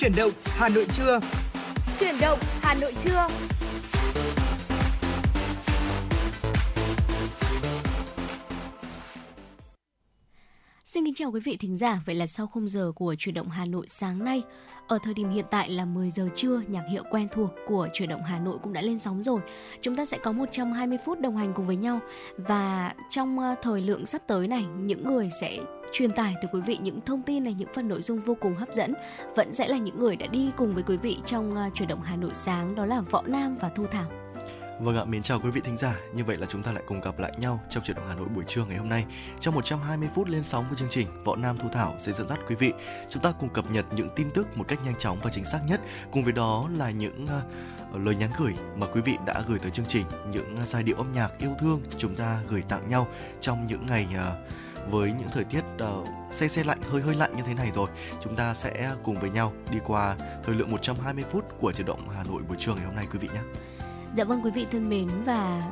Chuyển động Hà Nội trưa. Chuyển động Hà Nội trưa. Xin kính chào quý vị thính giả. Vậy là sau khung giờ của chuyển động Hà Nội sáng nay, ở thời điểm hiện tại là 10 giờ trưa, nhạc hiệu quen thuộc của chuyển động Hà Nội cũng đã lên sóng rồi. Chúng ta sẽ có 120 phút đồng hành cùng với nhau và trong ờ, thời lượng sắp tới này, những người sẽ truyền tải từ quý vị những thông tin này, những phần nội dung vô cùng hấp dẫn vẫn sẽ là những người đã đi cùng với quý vị trong uh, chuyển động Hà Nội sáng đó là Võ Nam và Thu Thảo. Vâng ạ, mến chào quý vị thính giả. Như vậy là chúng ta lại cùng gặp lại nhau trong chuyển động Hà Nội buổi trưa ngày hôm nay. Trong 120 phút lên sóng của chương trình, Võ Nam Thu Thảo sẽ dẫn dắt quý vị. Chúng ta cùng cập nhật những tin tức một cách nhanh chóng và chính xác nhất. Cùng với đó là những uh, lời nhắn gửi mà quý vị đã gửi tới chương trình, những à, giai điệu âm nhạc yêu thương chúng ta gửi tặng nhau trong những ngày uh, với những thời tiết ờ, uh, xe xe lạnh hơi hơi lạnh như thế này rồi chúng ta sẽ cùng với nhau đi qua thời lượng 120 phút của chuyển động Hà Nội buổi trưa ngày hôm nay quý vị nhé. Dạ vâng quý vị thân mến và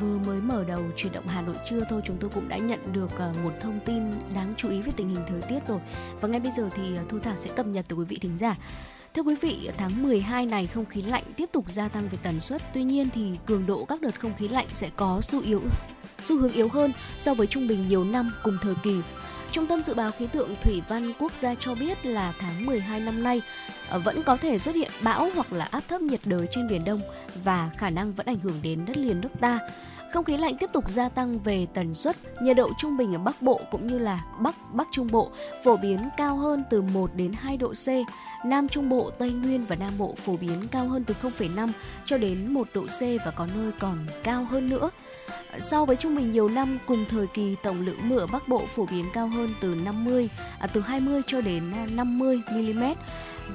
vừa mới mở đầu chuyển động Hà Nội trưa thôi chúng tôi cũng đã nhận được ờ, một thông tin đáng chú ý về tình hình thời tiết rồi. Và ngay bây giờ thì ờ, Thu Thảo sẽ cập nhật từ quý vị thính giả. Thưa quý vị, tháng 12 này không khí lạnh tiếp tục gia tăng về tần suất. Tuy nhiên thì cường độ các đợt không khí lạnh sẽ có xu yếu xu hướng yếu hơn so với trung bình nhiều năm cùng thời kỳ. Trung tâm Dự báo Khí tượng Thủy văn Quốc gia cho biết là tháng 12 năm nay ờ, vẫn có thể xuất hiện bão hoặc là áp thấp nhiệt đới trên Biển Đông và khả năng vẫn ảnh hưởng đến đất liền nước ta. Không khí lạnh tiếp tục gia tăng về tần suất, nhiệt độ trung bình ở Bắc Bộ cũng như là Bắc Bắc Trung Bộ phổ biến cao hơn từ 1 đến 2 độ C. Nam Trung Bộ, Tây Nguyên và Nam Bộ phổ biến cao hơn từ 0,5 cho đến 1 độ C và có nơi còn cao hơn nữa. So với trung bình nhiều năm cùng thời kỳ tổng lượng mưa ở Bắc Bộ phổ biến cao hơn từ 50 à, từ 20 cho đến à, 50 mm.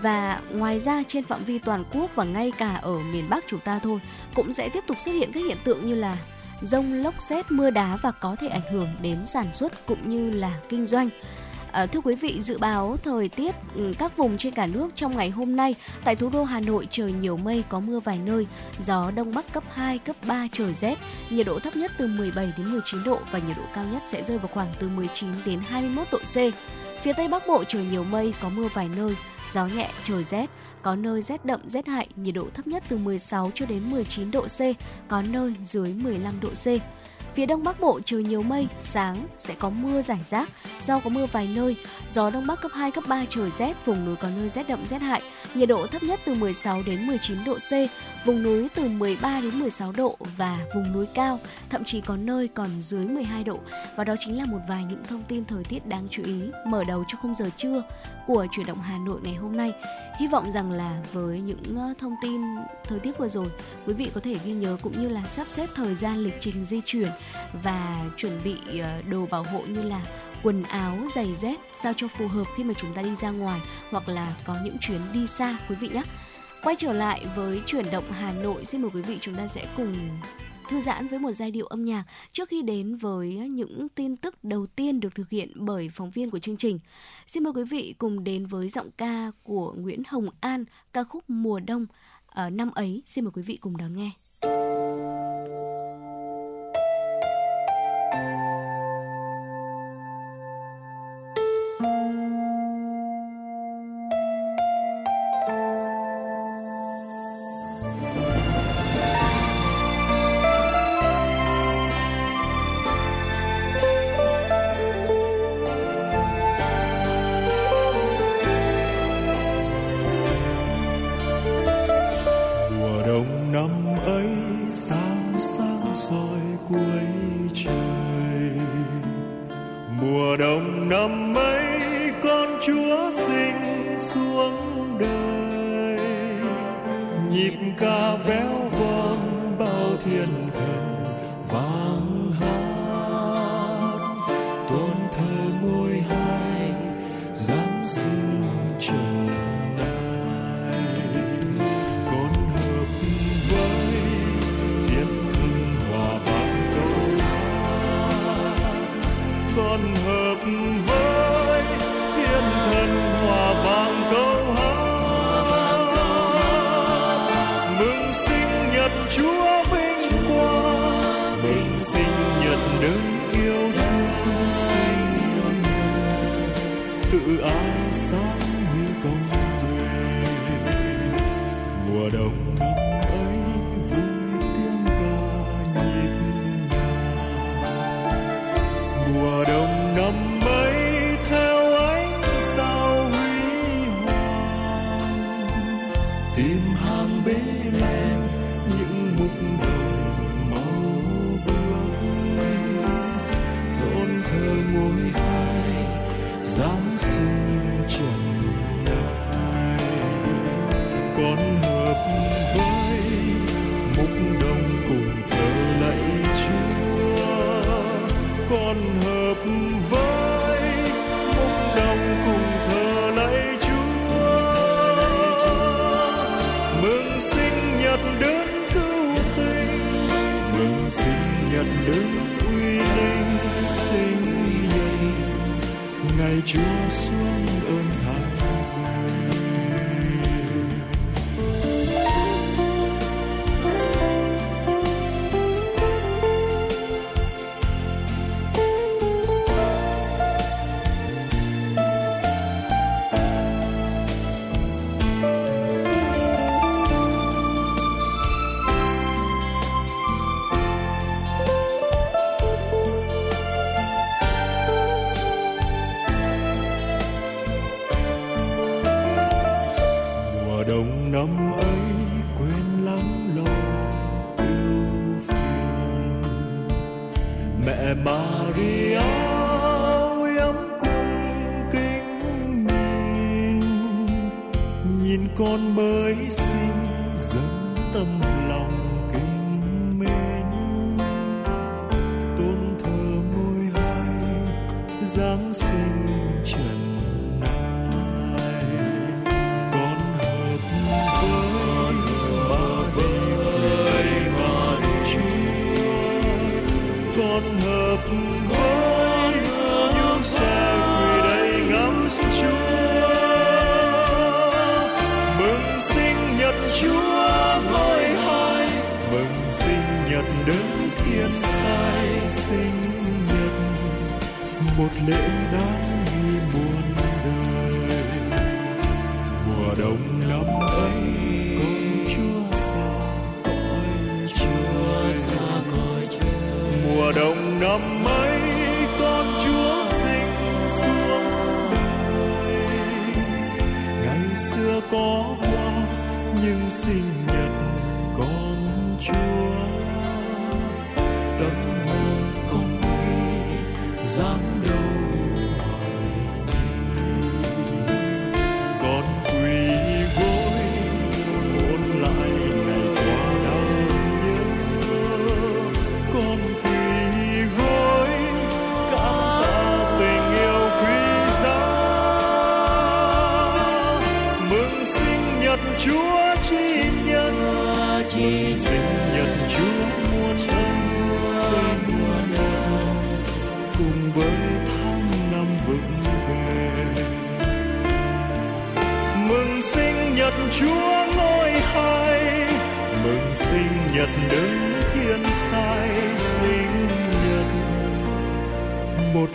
Và ngoài ra trên phạm vi toàn quốc và ngay cả ở miền Bắc chúng ta thôi cũng sẽ tiếp tục xuất hiện các hiện tượng như là rông lốc xét mưa đá và có thể ảnh hưởng đến sản xuất cũng như là kinh doanh. À, thưa quý vị, dự báo thời tiết ừ, các vùng trên cả nước trong ngày hôm nay tại thủ đô Hà Nội trời nhiều mây có mưa vài nơi, gió đông bắc cấp 2, cấp 3 trời rét, nhiệt độ thấp nhất từ 17 đến 19 độ và nhiệt độ cao nhất sẽ rơi vào khoảng từ 19 đến 21 độ C. Phía Tây Bắc Bộ trời nhiều mây có mưa vài nơi, gió nhẹ trời rét, có nơi rét đậm rét hại, nhiệt độ thấp nhất từ 16 cho đến 19 độ C, có nơi dưới 15 độ C. Phía Đông Bắc Bộ trời nhiều mây, sáng sẽ có mưa rải rác, sau có mưa vài nơi, gió Đông Bắc cấp 2, cấp 3 trời rét, vùng núi có nơi rét đậm rét hại, nhiệt độ thấp nhất từ 16 đến 19 độ C, vùng núi từ 13 đến 16 độ và vùng núi cao, thậm chí có nơi còn dưới 12 độ. Và đó chính là một vài những thông tin thời tiết đáng chú ý mở đầu cho khung giờ trưa của chuyển động Hà Nội ngày hôm nay. Hy vọng rằng là với những ờ, thông tin thời tiết vừa rồi, quý vị có thể ghi nhớ cũng như là sắp xếp thời gian lịch trình di chuyển và chuẩn bị ờ, đồ bảo hộ như là quần áo, giày dép sao cho phù hợp khi mà chúng ta đi ra ngoài hoặc là có những chuyến đi xa quý vị nhé. Quay trở lại với chuyển động Hà Nội, xin mời quý vị chúng ta sẽ cùng thư giãn với một giai điệu âm nhạc trước khi đến với những tin tức đầu tiên được thực hiện bởi phóng viên của chương trình. Xin mời quý vị cùng đến với giọng ca của Nguyễn Hồng An, ca khúc Mùa Đông ở năm ấy. Xin mời quý vị cùng đón nghe. đón đi muôn đời mùa đông năm ấy, con chúa xa cõi chúa xa cõi mùa đông năm ấy con chúa sinh xuống đời ngày xưa có qua nhưng sinh Quý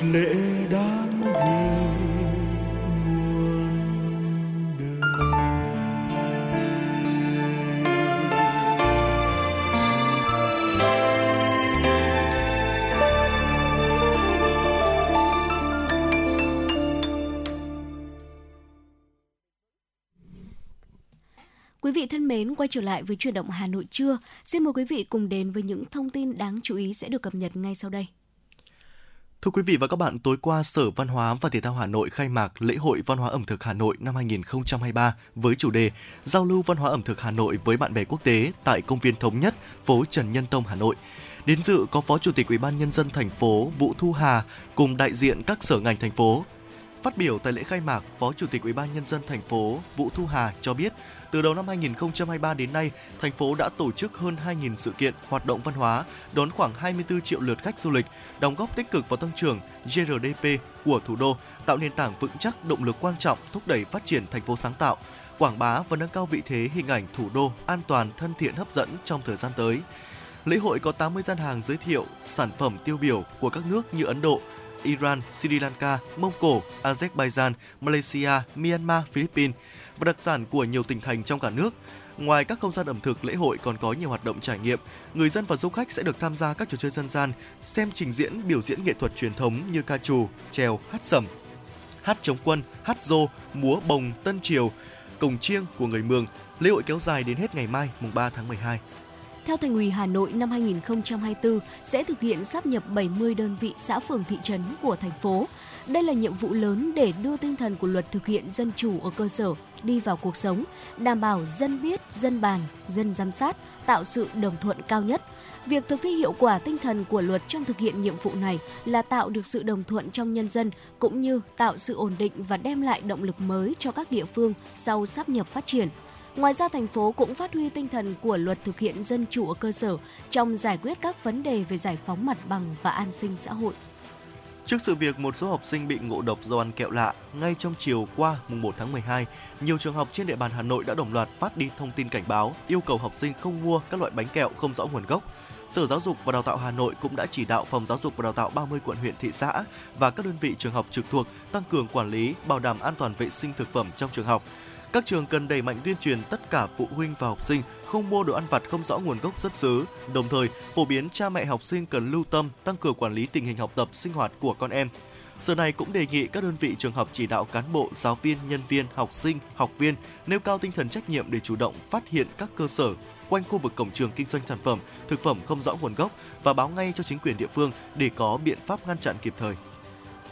vị thân mến, quay trở lại với chuyển động Hà Nội trưa. Xin mời quý vị cùng đến với những thông tin đáng chú ý sẽ được cập nhật ngay sau đây. Thưa quý vị và các bạn, tối qua Sở Văn hóa và Thể thao Hà Nội khai mạc lễ hội văn hóa ẩm thực Hà Nội năm 2023 với chủ đề Giao lưu văn hóa ẩm thực Hà Nội với bạn bè quốc tế tại công viên Thống Nhất, phố Trần Nhân Tông, Hà Nội. Đến dự có Phó Chủ tịch Ủy ban nhân dân thành phố Vũ Thu Hà cùng đại diện các sở ngành thành phố. Phát biểu tại lễ khai mạc, Phó Chủ tịch Ủy ban nhân dân thành phố Vũ Thu Hà cho biết, từ đầu năm 2023 đến nay, thành phố đã tổ chức hơn 2.000 sự kiện, hoạt động văn hóa, đón khoảng 24 triệu lượt khách du lịch, đóng góp tích cực vào tăng trưởng GRDP của thủ đô, tạo nền tảng vững chắc, động lực quan trọng thúc đẩy phát triển thành phố sáng tạo, quảng bá và nâng cao vị thế hình ảnh thủ đô an toàn, thân thiện, hấp dẫn trong thời gian tới. Lễ hội có 80 gian hàng giới thiệu sản phẩm tiêu biểu của các nước như Ấn Độ, Iran, Sri Lanka, Mông Cổ, Azerbaijan, Malaysia, Myanmar, Philippines – và đặc sản của nhiều tỉnh thành trong cả nước. Ngoài các không gian ẩm thực, lễ hội còn có nhiều hoạt động trải nghiệm. Người dân và du khách sẽ được tham gia các trò chơi dân gian, xem trình diễn, biểu diễn nghệ thuật truyền thống như ca trù, trèo, hát sẩm, hát chống quân, hát rô, múa bồng, tân triều, cồng chiêng của người Mường. Lễ hội kéo dài đến hết ngày mai, mùng 3 tháng 12. Theo Thành ủy Hà Nội năm 2024 sẽ thực hiện sắp nhập 70 đơn vị xã phường thị trấn của thành phố. Đây là nhiệm vụ lớn để đưa tinh thần của luật thực hiện dân chủ ở cơ sở đi vào cuộc sống, đảm bảo dân biết, dân bàn, dân giám sát, tạo sự đồng thuận cao nhất. Việc thực thi hiệu quả tinh thần của luật trong thực hiện nhiệm vụ này là tạo được sự đồng thuận trong nhân dân cũng như tạo sự ổn định và đem lại động lực mới cho các địa phương sau sắp nhập phát triển. Ngoài ra, thành phố cũng phát huy tinh thần của luật thực hiện dân chủ ở cơ sở trong giải quyết các vấn đề về giải phóng mặt bằng và an sinh xã hội. Trước sự việc một số học sinh bị ngộ độc do ăn kẹo lạ, ngay trong chiều qua mùng 1 tháng 12, nhiều trường học trên địa bàn Hà Nội đã đồng loạt phát đi thông tin cảnh báo yêu cầu học sinh không mua các loại bánh kẹo không rõ nguồn gốc. Sở Giáo dục và Đào tạo Hà Nội cũng đã chỉ đạo Phòng Giáo dục và Đào tạo 30 quận huyện thị xã và các đơn vị trường học trực thuộc tăng cường quản lý, bảo đảm an toàn vệ sinh thực phẩm trong trường học. Các trường cần đẩy mạnh tuyên truyền tất cả phụ huynh và học sinh không mua đồ ăn vặt không rõ nguồn gốc xuất xứ, đồng thời phổ biến cha mẹ học sinh cần lưu tâm tăng cường quản lý tình hình học tập sinh hoạt của con em. Sở này cũng đề nghị các đơn vị trường học chỉ đạo cán bộ, giáo viên, nhân viên, học sinh, học viên nêu cao tinh thần trách nhiệm để chủ động phát hiện các cơ sở quanh khu vực cổng trường kinh doanh sản phẩm, thực phẩm không rõ nguồn gốc và báo ngay cho chính quyền địa phương để có biện pháp ngăn chặn kịp thời.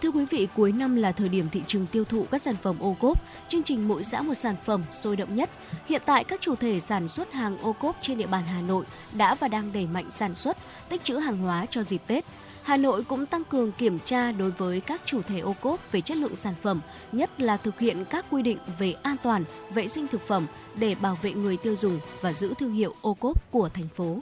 Thưa quý vị, cuối năm là thời điểm thị trường tiêu thụ các sản phẩm ô cốp, chương trình mỗi xã một sản phẩm sôi động nhất. Hiện tại các chủ thể sản xuất hàng ô cốp trên địa bàn Hà Nội đã và đang đẩy mạnh sản xuất, tích trữ hàng hóa cho dịp Tết. Hà Nội cũng tăng cường kiểm tra đối với các chủ thể ô cốp về chất lượng sản phẩm, nhất là thực hiện các quy định về an toàn, vệ sinh thực phẩm để bảo vệ người tiêu dùng và giữ thương hiệu ô cốp của thành phố.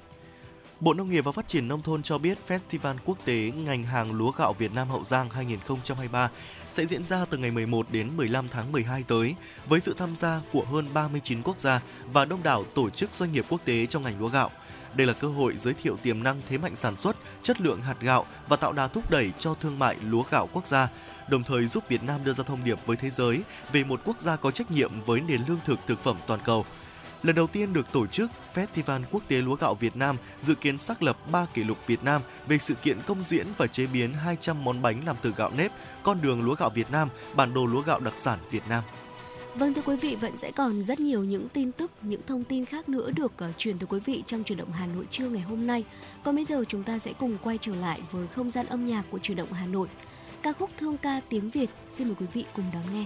Bộ Nông nghiệp và Phát triển Nông thôn cho biết Festival Quốc tế ngành hàng lúa gạo Việt Nam Hậu Giang 2023 sẽ diễn ra từ ngày 11 đến 15 tháng 12 tới với sự tham gia của hơn 39 quốc gia và đông đảo tổ chức doanh nghiệp quốc tế trong ngành lúa gạo. Đây là cơ hội giới thiệu tiềm năng thế mạnh sản xuất, chất lượng hạt gạo và tạo đà thúc đẩy cho thương mại lúa gạo quốc gia, đồng thời giúp Việt Nam đưa ra thông điệp với thế giới về một quốc gia có trách nhiệm với nền lương thực thực phẩm toàn cầu – lần đầu tiên được tổ chức, Festival Quốc tế Lúa gạo Việt Nam dự kiến xác lập 3 kỷ lục Việt Nam về sự kiện công diễn và chế biến 200 món bánh làm từ gạo nếp, con đường lúa gạo Việt Nam, bản đồ lúa gạo đặc sản Việt Nam. Vâng thưa quý vị, vẫn sẽ còn rất nhiều những tin tức, những thông tin khác nữa được uh, truyền tới quý vị trong chuyển động Hà Nội trưa ngày hôm nay. Còn bây giờ chúng ta sẽ cùng quay trở lại với không gian âm nhạc của chuyển động Hà Nội. Ca khúc Thương ca tiếng Việt, xin mời quý vị cùng đón nghe.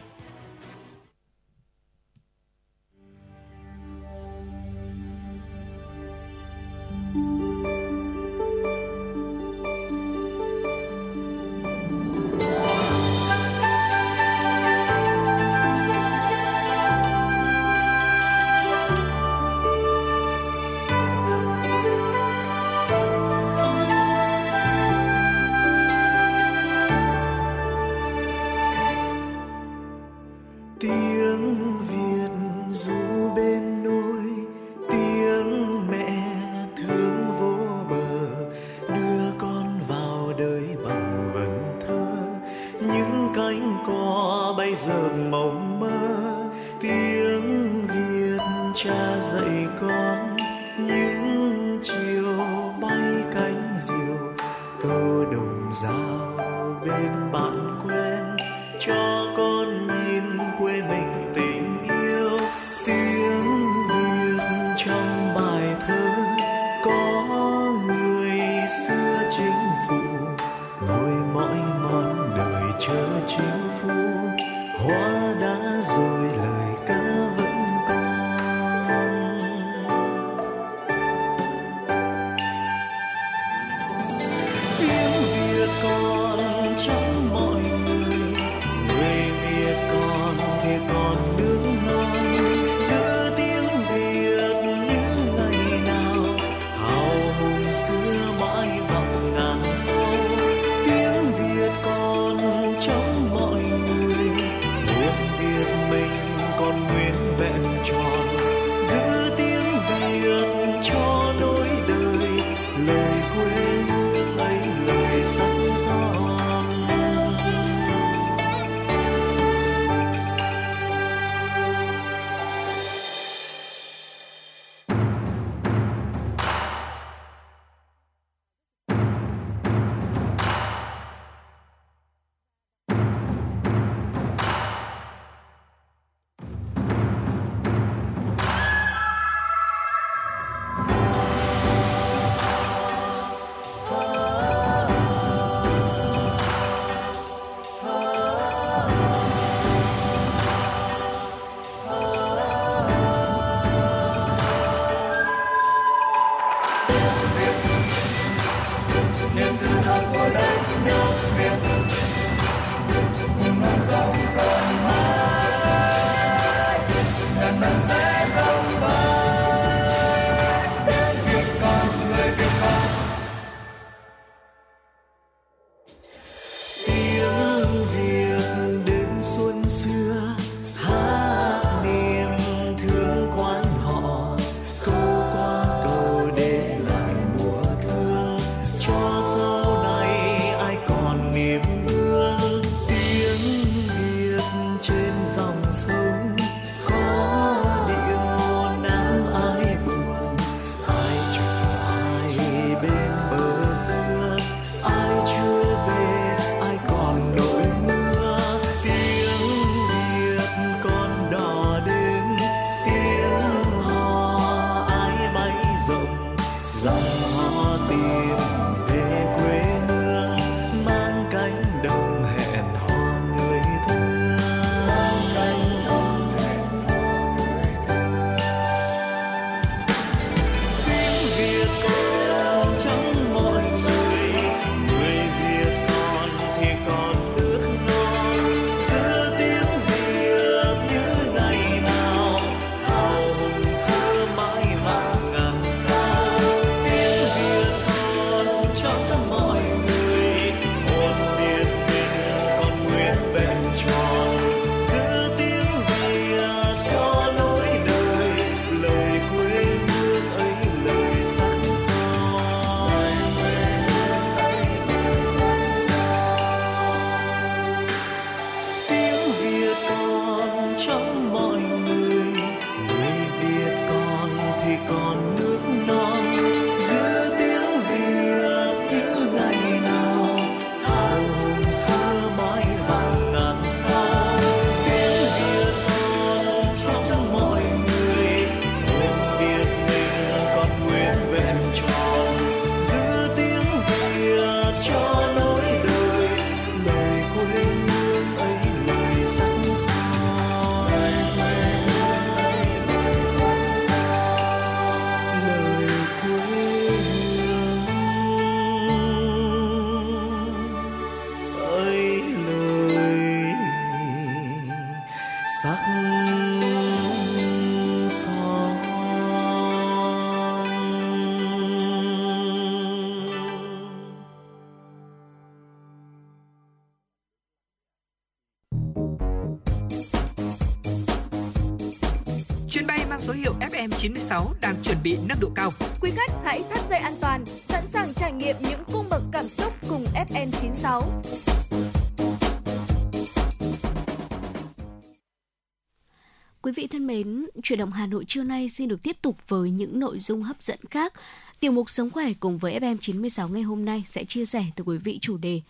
Mến, chuyển động Hà Nội trưa nay xin được tiếp tục với những nội dung hấp dẫn khác. Tiểu mục Sống khỏe cùng với FM96 ngày hôm nay sẽ chia sẻ từ quý vị chủ đề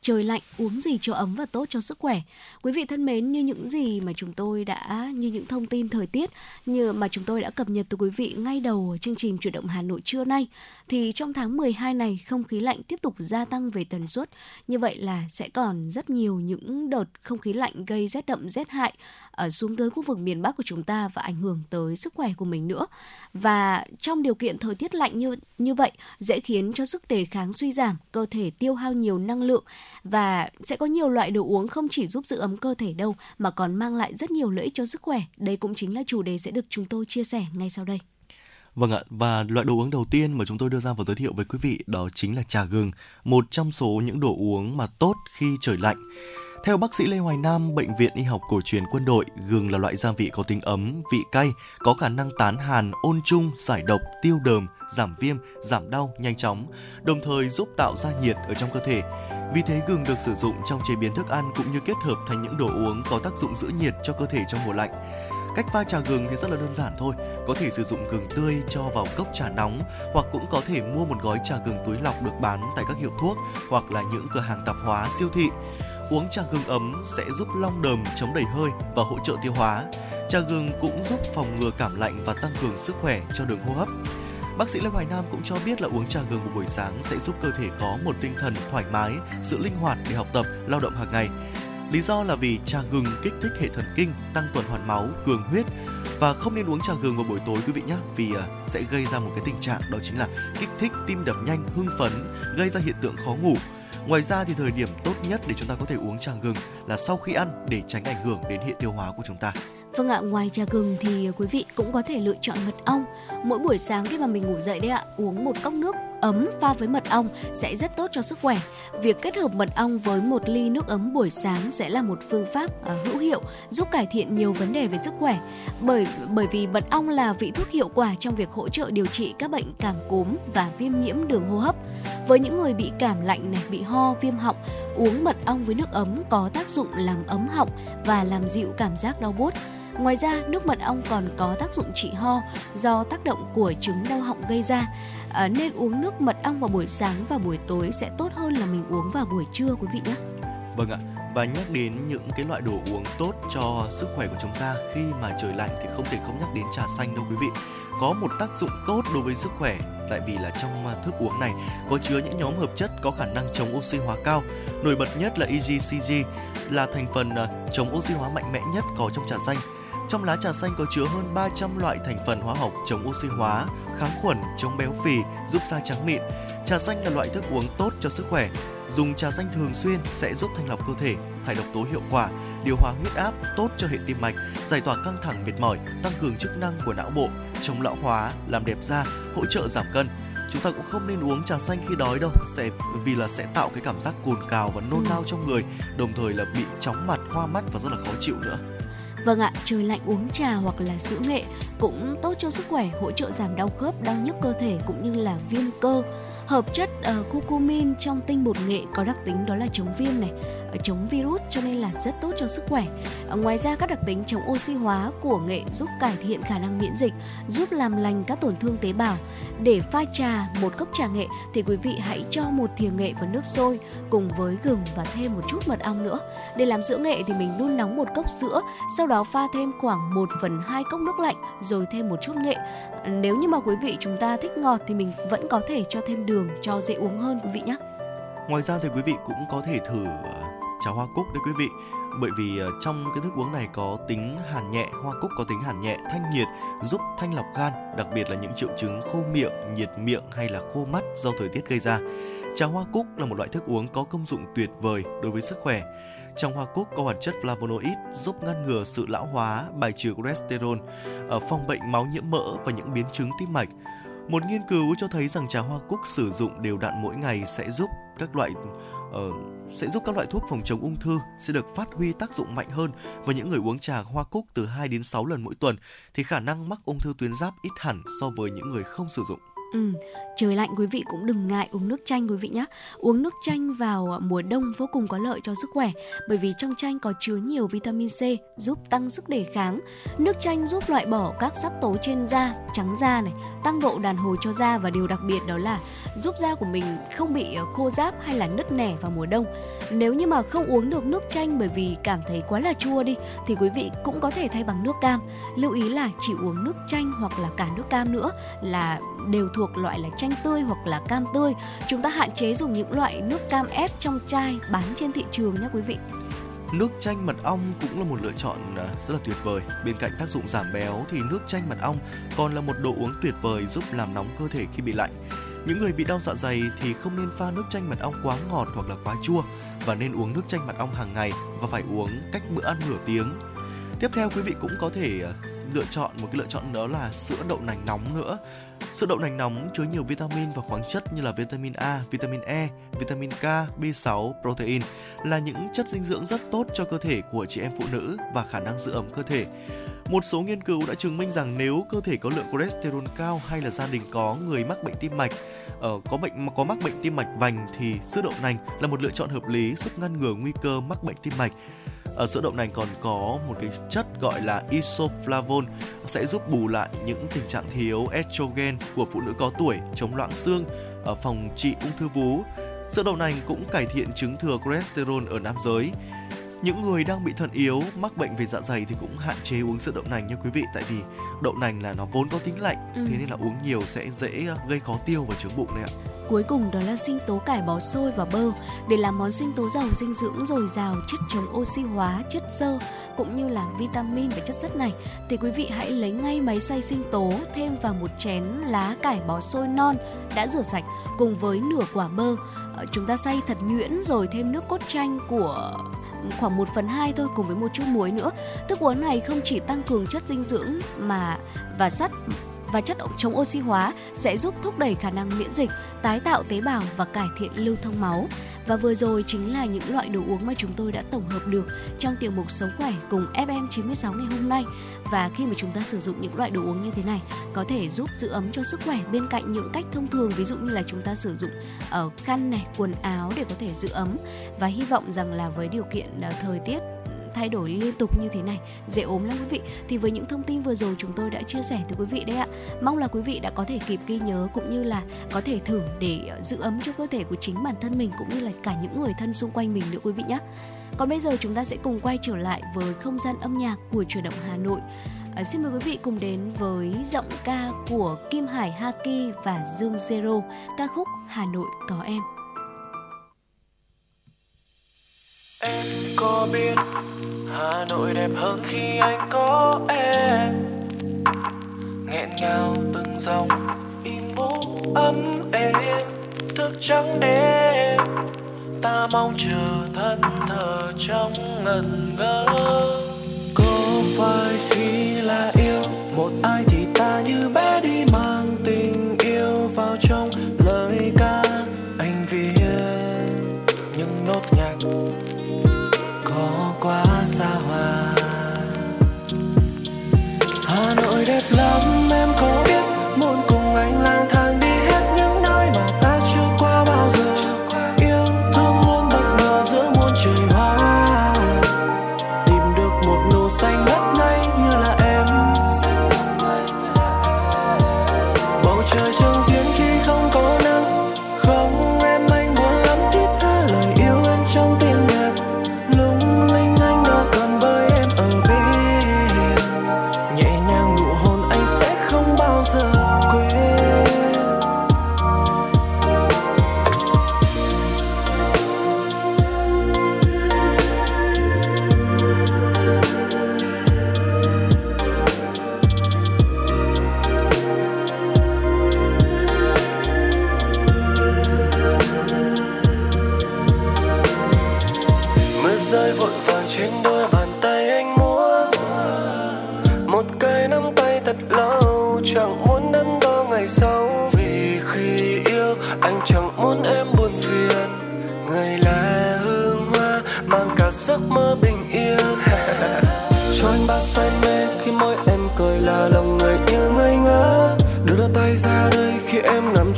trời lạnh uống gì cho ấm và tốt cho sức khỏe. Quý vị thân mến, như những gì mà chúng tôi đã như những thông tin thời tiết như mà chúng tôi đã cập nhật từ quý vị ngay đầu chương trình chuyển động Hà Nội trưa nay thì trong tháng 12 này không khí lạnh tiếp tục gia tăng về tần suất. Như vậy là sẽ còn rất nhiều những đợt không khí lạnh gây rét đậm rét hại ở xuống tới khu vực miền Bắc của chúng ta và ảnh hưởng tới sức khỏe của mình nữa. Và trong điều kiện thời tiết lạnh như như vậy dễ khiến cho sức đề kháng suy giảm, cơ thể tiêu hao nhiều năng lượng và sẽ có nhiều loại đồ uống không chỉ giúp giữ ấm cơ thể đâu mà còn mang lại rất nhiều lợi ích cho sức khỏe. Đây cũng chính là chủ đề sẽ được chúng tôi chia sẻ ngay sau đây. Vâng ạ, và loại đồ uống đầu tiên mà chúng tôi đưa ra và giới thiệu với quý vị đó chính là trà gừng, một trong số những đồ uống mà tốt khi trời lạnh. Theo bác sĩ Lê Hoài Nam, Bệnh viện Y học cổ truyền quân đội, gừng là loại gia vị có tính ấm, vị cay, có khả năng tán hàn, ôn trung, giải độc, tiêu đờm, giảm viêm, giảm đau nhanh chóng, đồng thời giúp tạo ra nhiệt ở trong cơ thể. Vì thế gừng được sử dụng trong chế biến thức ăn cũng như kết hợp thành những đồ uống có tác dụng giữ nhiệt cho cơ thể trong mùa lạnh. Cách pha trà gừng thì rất là đơn giản thôi, có thể sử dụng gừng tươi cho vào cốc trà nóng hoặc cũng có thể mua một gói trà gừng túi lọc được bán tại các hiệu thuốc hoặc là những cửa hàng tạp hóa siêu thị. Uống trà gừng ấm sẽ giúp long đờm chống đầy hơi và hỗ trợ tiêu hóa. Trà gừng cũng giúp phòng ngừa cảm lạnh và tăng cường sức khỏe cho đường hô hấp. Bác sĩ Lê Hoài Nam cũng cho biết là uống trà gừng một buổi sáng sẽ giúp cơ thể có một tinh thần thoải mái, sự linh hoạt để học tập, lao động hàng ngày. Lý do là vì trà gừng kích thích hệ thần kinh, tăng tuần hoàn máu, cường huyết và không nên uống trà gừng vào buổi tối quý vị nhé vì à, sẽ gây ra một cái tình trạng đó chính là kích thích tim đập nhanh, hưng phấn, gây ra hiện tượng khó ngủ Ngoài ra thì thời điểm tốt nhất để chúng ta có thể uống trà gừng là sau khi ăn để tránh ảnh hưởng đến hệ tiêu hóa của chúng ta. Vâng ạ, ngoài trà gừng thì quý vị cũng có thể lựa chọn mật ong. Mỗi buổi sáng khi mà mình ngủ dậy đấy ạ, uống một cốc nước ấm pha với mật ong sẽ rất tốt cho sức khỏe. Việc kết hợp mật ong với một ly nước ấm buổi sáng sẽ là một phương pháp uh, hữu hiệu giúp cải thiện nhiều vấn đề về sức khỏe. Bởi bởi vì mật ong là vị thuốc hiệu quả trong việc hỗ trợ điều trị các bệnh cảm cúm và viêm nhiễm đường hô hấp. Với những người bị cảm lạnh này, bị ho, viêm họng, uống mật ong với nước ấm có tác dụng làm ấm họng và làm dịu cảm giác đau buốt. Ngoài ra, nước mật ong còn có tác dụng trị ho do tác động của trứng đau họng gây ra. À, nên uống nước mật ong vào buổi sáng và buổi tối sẽ tốt hơn là mình uống vào buổi trưa quý vị nhé. Vâng ạ. Và nhắc đến những cái loại đồ uống tốt cho sức khỏe của chúng ta khi mà trời lạnh thì không thể không nhắc đến trà xanh đâu quý vị. Có một tác dụng tốt đối với sức khỏe tại vì là trong à, thức uống này có chứa những nhóm hợp chất có khả năng chống oxy hóa cao. Nổi bật nhất là EGCG là thành phần à, chống oxy hóa mạnh mẽ nhất có trong trà xanh trong lá trà xanh có chứa hơn 300 loại thành phần hóa học chống oxy hóa, kháng khuẩn, chống béo phì, giúp da trắng mịn. Trà xanh là loại thức uống tốt cho sức khỏe. Dùng trà xanh thường xuyên sẽ giúp thanh lọc cơ thể, thải độc tố hiệu quả, điều hòa huyết áp, tốt cho hệ tim mạch, giải tỏa căng thẳng mệt mỏi, tăng cường chức năng của não bộ, chống lão hóa, làm đẹp da, hỗ trợ giảm cân. Chúng ta cũng không nên uống trà xanh khi đói đâu, sẽ vì là sẽ tạo cái cảm giác cồn cào và nôn nao trong người, đồng thời là bị chóng mặt, hoa mắt và rất là khó chịu nữa. Vâng ạ, trời lạnh uống trà hoặc là sữa nghệ cũng tốt cho sức khỏe, hỗ trợ giảm đau khớp, đau nhức cơ thể cũng như là viêm cơ. Hợp chất uh, curcumin trong tinh bột nghệ có đặc tính đó là chống viêm này, chống virus cho nên là rất tốt cho sức khỏe. Ờ, ngoài ra các đặc tính chống oxy hóa của nghệ giúp cải thiện khả năng miễn dịch, giúp làm lành các tổn thương tế bào. Để pha trà một cốc trà nghệ thì quý vị hãy cho một thìa nghệ vào nước sôi cùng với gừng và thêm một chút mật ong nữa. Để làm sữa nghệ thì mình đun nóng một cốc sữa, sau đó pha thêm khoảng 1 phần 2 cốc nước lạnh rồi thêm một chút nghệ. Nếu như mà quý vị chúng ta thích ngọt thì mình vẫn có thể cho thêm đường cho dễ uống hơn quý vị nhé. Ngoài ra thì quý vị cũng có thể thử trà hoa cúc đấy quý vị bởi vì ờ, trong cái thức uống này có tính hàn nhẹ, hoa cúc có tính hàn nhẹ, thanh nhiệt, giúp thanh lọc gan, đặc biệt là những triệu chứng khô miệng, nhiệt miệng hay là khô mắt do thời tiết gây ra. Trà hoa cúc là một loại thức uống có công dụng tuyệt vời đối với sức khỏe. Trong hoa cúc có hoạt chất flavonoid giúp ngăn ngừa sự lão hóa, bài trừ cholesterol, ờ, phòng bệnh máu nhiễm mỡ và những biến chứng tim mạch. Một nghiên cứu cho thấy rằng trà hoa cúc sử dụng đều đặn mỗi ngày sẽ giúp các loại uh, sẽ giúp các loại thuốc phòng chống ung thư sẽ được phát huy tác dụng mạnh hơn và những người uống trà hoa cúc từ 2 đến 6 lần mỗi tuần thì khả năng mắc ung thư tuyến giáp ít hẳn so với những người không sử dụng. Ừ, trời lạnh quý vị cũng đừng ngại uống nước chanh quý vị nhé. Uống nước chanh vào mùa đông vô cùng có lợi cho sức khỏe bởi vì trong chanh có chứa nhiều vitamin C giúp tăng sức đề kháng. Nước chanh giúp loại bỏ các sắc tố trên da, trắng da này, tăng độ đàn hồi cho da và điều đặc biệt đó là giúp da của mình không bị ờ, khô ráp hay là nứt nẻ vào mùa đông. Nếu như mà không uống được nước chanh bởi vì cảm thấy quá là chua đi, thì quý vị cũng có thể thay bằng nước cam. Lưu ý là chỉ uống nước chanh hoặc là cả nước cam nữa là đều thuộc loại là chanh tươi hoặc là cam tươi. Chúng ta hạn chế dùng những loại nước cam ép trong chai bán trên thị trường nhé quý vị. Nước chanh mật ong cũng là một lựa chọn à, rất là tuyệt vời. Bên cạnh tác dụng giảm béo thì nước chanh mật ong còn là một đồ uống tuyệt vời giúp làm nóng cơ thể khi bị lạnh. Những người bị đau dạ dày thì không nên pha nước chanh mật ong quá ngọt hoặc là quá chua và nên uống nước chanh mật ong hàng ngày và phải uống cách bữa ăn nửa tiếng. Tiếp theo quý vị cũng có thể ờ, lựa chọn một cái lựa chọn đó là sữa đậu nành nóng nữa. Sữa đậu nành nóng chứa nhiều vitamin và khoáng chất như là vitamin A, vitamin E, vitamin K, B6, protein là những chất dinh dưỡng rất tốt cho cơ thể của chị em phụ nữ và khả năng giữ ấm cơ thể. Một số nghiên cứu đã chứng minh rằng nếu cơ thể có lượng cholesterol cao hay là gia đình có người mắc bệnh tim mạch, ở có bệnh có mắc bệnh tim mạch vành thì sữa đậu nành là một lựa chọn hợp lý giúp ngăn ngừa nguy cơ mắc bệnh tim mạch. Ở sữa đậu nành còn có một cái chất gọi là isoflavone sẽ giúp bù lại những tình trạng thiếu estrogen của phụ nữ có tuổi, chống loãng xương, ở phòng trị ung thư vú. Sữa đậu nành cũng cải thiện chứng thừa cholesterol ở nam giới những người đang bị thận yếu mắc bệnh về dạ dày thì cũng hạn chế uống sữa đậu nành nha quý vị. Tại vì đậu nành là nó vốn có tính lạnh ừ. thế nên là uống nhiều sẽ dễ gây khó tiêu và chướng bụng đấy ạ. Cuối cùng đó là sinh tố cải bó xôi và bơ. Để làm món sinh tố giàu dinh dưỡng dồi dào chất chống oxy hóa chất xơ cũng như là vitamin và chất sắt này thì quý vị hãy lấy ngay máy xay sinh tố thêm vào một chén lá cải bó xôi non đã rửa sạch cùng với nửa quả bơ. Ờ, chúng ta xay thật nhuyễn rồi thêm nước cốt chanh của khoảng 1 phần 2 thôi cùng với một chút muối nữa. Thức uống này không chỉ tăng cường chất dinh dưỡng mà và sắt và chất chống oxy hóa sẽ giúp thúc đẩy khả năng miễn dịch, tái tạo tế bào và cải thiện lưu thông máu. Và vừa rồi chính là những loại đồ uống mà chúng tôi đã tổng hợp được trong tiểu mục Sống khỏe cùng FM 96 ngày hôm nay. Và khi mà chúng ta sử dụng những loại đồ uống như thế này có thể giúp giữ ấm cho sức khỏe bên cạnh những cách thông thường ví dụ như là chúng ta sử dụng ở khăn này, quần áo để có thể giữ ấm và hy vọng rằng là với điều kiện ờ, thời tiết thay đổi liên tục như thế này dễ ốm lắm quý vị. Thì với những thông tin vừa rồi chúng tôi đã chia sẻ tới quý vị đấy ạ. Mong là quý vị đã có thể kịp ghi nhớ cũng như là có thể thử để giữ ấm cho cơ thể của chính bản thân mình cũng như là cả những người thân xung quanh mình nữa quý vị nhé còn bây giờ chúng ta sẽ cùng quay trở lại với không gian âm nhạc của truyền động Hà Nội. À, xin mời quý vị cùng đến với giọng ca của Kim Hải Haki và Dương Zero ca khúc Hà Nội có em. Em có biết Hà Nội đẹp hơn khi anh có em? Nghẹn ngào từng dòng im bố ấm êm, thức trắng đêm. Ta mong chờ thân thờ trong ngần ngơ. Có phải khi là yêu, một ai thì ta như quá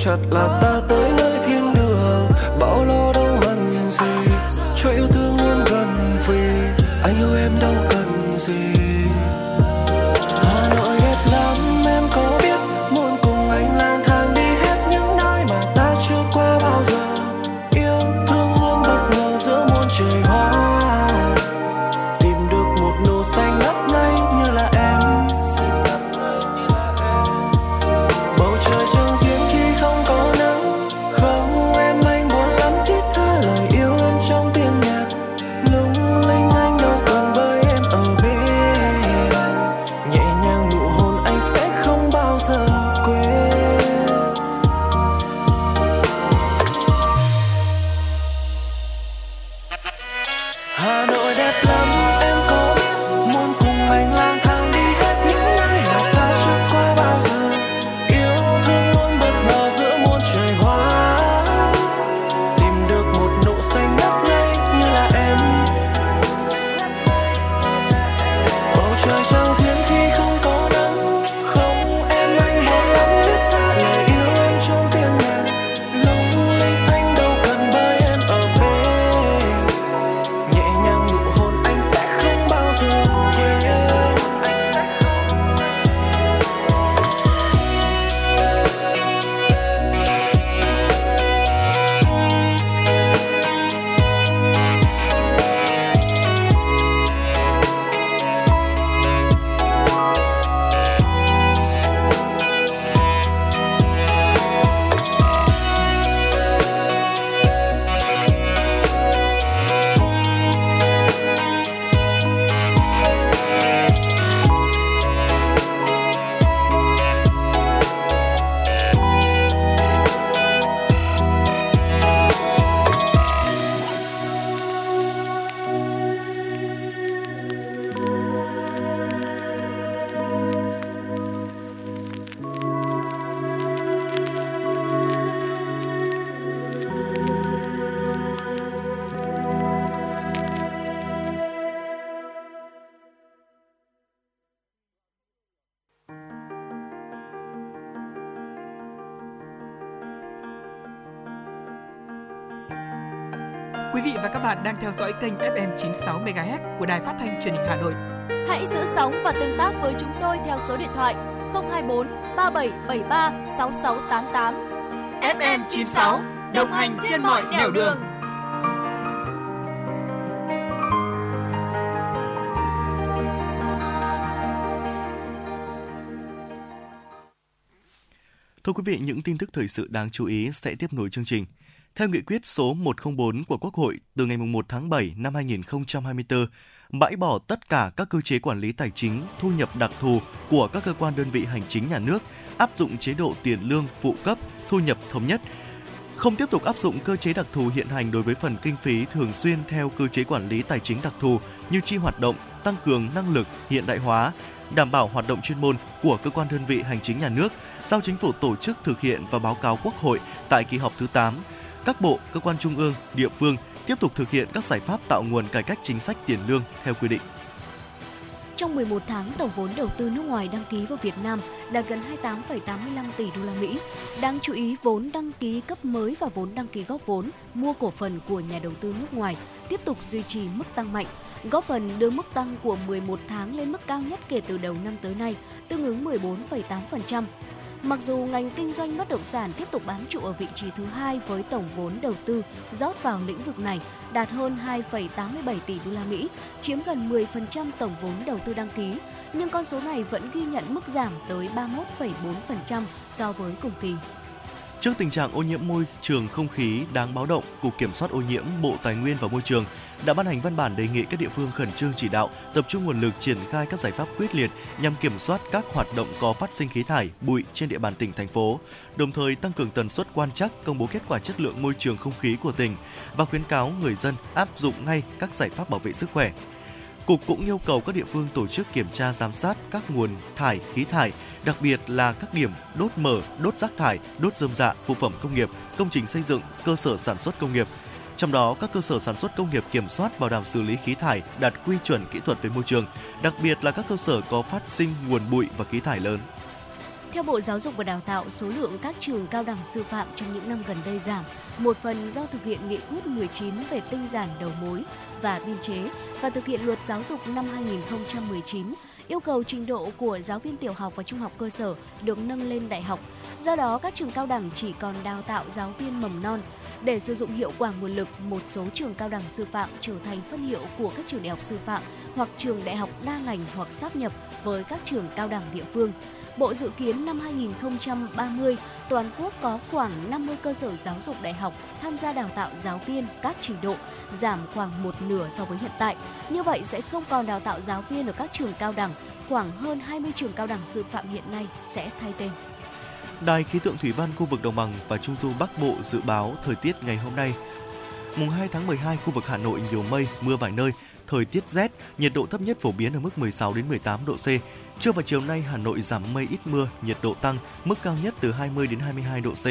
chặt là ta tới nơi theo dõi kênh FM 96 MHz của đài phát thanh truyền hình Hà Nội. Hãy giữ sóng và tương tác với chúng tôi theo số điện thoại 024 3773 6688. FM 96 đồng hành trên mọi nẻo đường. Thưa quý vị, những tin tức thời sự đáng chú ý sẽ tiếp nối chương trình. Theo nghị quyết số 104 của Quốc hội từ ngày 1 tháng 7 năm 2024, bãi bỏ tất cả các cơ chế quản lý tài chính, thu nhập đặc thù của các cơ quan đơn vị hành chính nhà nước, áp dụng chế độ tiền lương phụ cấp, thu nhập thống nhất, không tiếp tục áp dụng cơ chế đặc thù hiện hành đối với phần kinh phí thường xuyên theo cơ chế quản lý tài chính đặc thù như chi hoạt động, tăng cường năng lực, hiện đại hóa, đảm bảo hoạt động chuyên môn của cơ quan đơn vị hành chính nhà nước, giao chính phủ tổ chức thực hiện và báo cáo Quốc hội tại kỳ họp thứ 8. Các bộ, cơ quan trung ương, địa phương tiếp tục thực hiện các giải pháp tạo nguồn cải cách chính sách tiền lương theo quy định. Trong 11 tháng, tổng vốn đầu tư nước ngoài đăng ký vào Việt Nam đạt gần 28,85 tỷ đô la Mỹ. Đáng chú ý, vốn đăng ký cấp mới và vốn đăng ký góp vốn mua cổ phần của nhà đầu tư nước ngoài tiếp tục duy trì mức tăng mạnh, góp phần đưa mức tăng của 11 tháng lên mức cao nhất kể từ đầu năm tới nay, tương ứng 14,8%. Mặc dù ngành kinh doanh bất động sản tiếp tục bám trụ ở vị trí thứ hai với tổng vốn đầu tư rót vào lĩnh vực này đạt hơn 2,87 tỷ đô la Mỹ, chiếm gần 10% tổng vốn đầu tư đăng ký, nhưng con số này vẫn ghi nhận mức giảm tới 31,4% so với cùng kỳ. Trước tình trạng ô nhiễm môi trường không khí đáng báo động, Cục Kiểm soát ô nhiễm Bộ Tài nguyên và Môi trường đã ban hành văn bản đề nghị các địa phương khẩn trương chỉ đạo, tập trung nguồn lực triển khai các giải pháp quyết liệt nhằm kiểm soát các hoạt động có phát sinh khí thải, bụi trên địa bàn tỉnh thành phố, đồng thời tăng cường tần suất quan trắc, công bố kết quả chất lượng môi trường không khí của tỉnh và khuyến cáo người dân áp dụng ngay các giải pháp bảo vệ sức khỏe. Cục cũng yêu cầu các địa phương tổ chức kiểm tra giám sát các nguồn thải, khí thải, đặc biệt là các điểm đốt mở, đốt rác thải, đốt rơm dạ, phụ phẩm công nghiệp, công trình xây dựng, cơ sở sản xuất công nghiệp. Trong đó, các cơ sở sản xuất công nghiệp kiểm soát bảo đảm xử lý khí thải đạt quy chuẩn kỹ thuật về môi trường, đặc biệt là các cơ sở có phát sinh nguồn bụi và khí thải lớn. Theo Bộ Giáo dục và Đào tạo, số lượng các trường cao đẳng sư phạm trong những năm gần đây giảm, một phần do thực hiện nghị quyết 19 về tinh giản đầu mối và biên chế và thực hiện luật giáo dục năm 2019 yêu cầu trình độ của giáo viên tiểu học và trung học cơ sở được nâng lên đại học. Do đó, các trường cao đẳng chỉ còn đào tạo giáo viên mầm non. Để sử dụng hiệu quả nguồn lực, một số trường cao đẳng sư phạm trở thành phân hiệu của các trường đại học sư phạm hoặc trường đại học đa ngành hoặc sáp nhập với các trường cao đẳng địa phương. Bộ dự kiến năm 2030, toàn quốc có khoảng 50 cơ sở giáo dục đại học tham gia đào tạo giáo viên các trình độ, giảm khoảng một nửa so với hiện tại. Như vậy sẽ không còn đào tạo giáo viên ở các trường cao đẳng, khoảng hơn 20 trường cao đẳng sư phạm hiện nay sẽ thay tên. Đài khí tượng thủy văn khu vực đồng bằng và trung du Bắc Bộ dự báo thời tiết ngày hôm nay. Mùng 2 tháng 12, khu vực Hà Nội nhiều mây, mưa vài nơi, thời tiết rét, nhiệt độ thấp nhất phổ biến ở mức 16 đến 18 độ C. Trưa và chiều nay Hà Nội giảm mây ít mưa, nhiệt độ tăng, mức cao nhất từ 20 đến 22 độ C.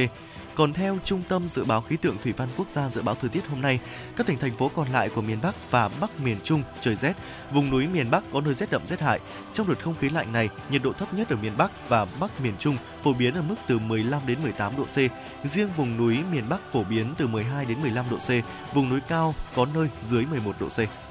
Còn theo Trung tâm Dự báo Khí tượng Thủy văn Quốc gia dự báo thời tiết hôm nay, các tỉnh thành phố còn lại của miền Bắc và Bắc miền Trung trời rét, vùng núi miền Bắc có nơi rét đậm rét hại. Trong đợt không khí lạnh này, nhiệt độ thấp nhất ở miền Bắc và Bắc miền Trung phổ biến ở mức từ 15 đến 18 độ C. Riêng vùng núi miền Bắc phổ biến từ 12 đến 15 độ C, vùng núi cao có nơi dưới 11 độ C.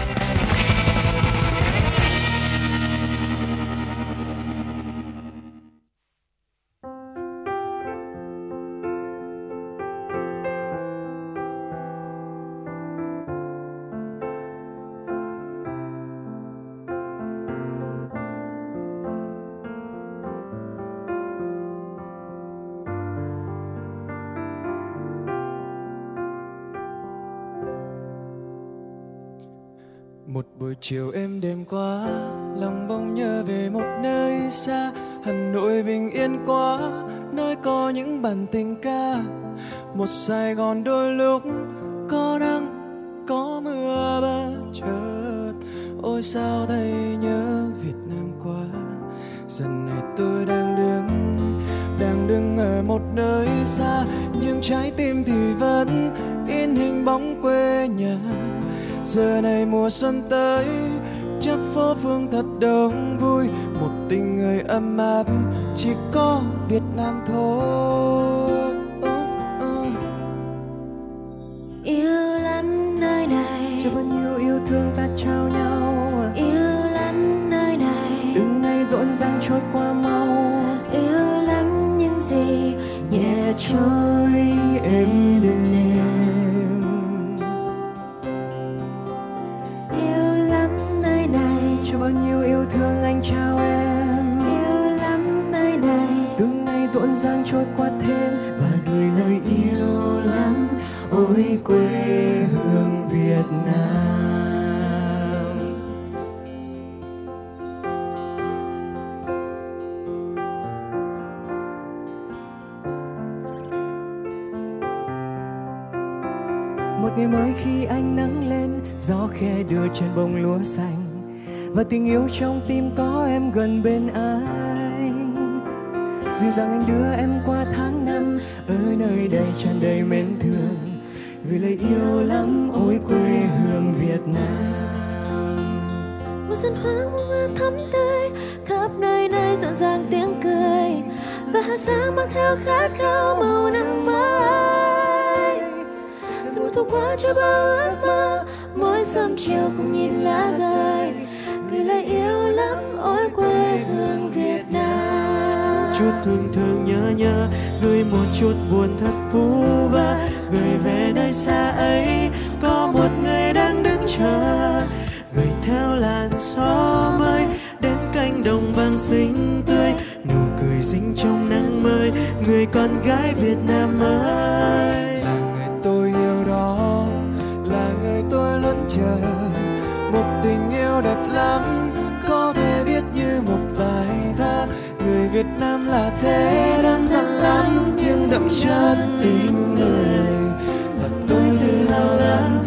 Buổi chiều êm đêm qua lòng bỗng nhớ về một nơi xa. Hà nội bình yên quá, nơi có những bản tình ca. Một sài gòn đôi lúc có nắng, có mưa bất chợt. Ôi sao thấy nhớ việt nam quá. Giờ này tôi đang đứng đang đứng ở một nơi xa. Nhưng trái tim thì vẫn in hình bóng quê nhà giờ này mùa xuân tới chắc phố phương thật đông vui. Một tình người ấm áp chỉ có việt nam thôi. Yêu lắm nơi này. Cho bao nhiêu yêu thương ta trao nhau. Yêu lắm nơi này. Từng ngày rộn ràng trôi qua mau. Yêu lắm những gì nhẹ trôi êm bao nhiêu yêu thương anh trao em. Yêu lắm nơi này. Từng ngày rộn ràng trôi qua thêm và gửi lời yêu lắm. Ôi quê hương Việt Nam. Một ngày mới khi ánh nắng lên gió khe đưa trên bông lúa xanh và tình yêu trong tim có em gần bên anh. Dịu dàng anh đưa em qua tháng năm, ở nơi đây tràn đầy mến thương. Vì lời yêu lắm, ôi quê hương Việt Nam. Mùa xuân hoang hoa thắm tươi, khắp nơi nơi rộn ràng tiếng cười. Và hát sáng mang theo khát khao màu nắng mới dù mùa thu qua cho bao ước mơ, mỗi sớm chiều cùng nhìn lá rơi người lại yêu lắm ôi quê hương Việt Nam. Chút thương thương nhớ nhớ gửi một chút buồn thật vu vơ. Gửi về nơi xa ấy có một người đang đứng chờ. Gửi theo làn gió mới đến cánh đồng vàng xinh tươi. Nụ cười xinh trong nắng mới người con gái Việt Nam ơi. Là người tôi yêu đó là người tôi luôn chờ là thế đơn giản lắm, nhưng đậm chất tình người. Và tôi tự hào lắm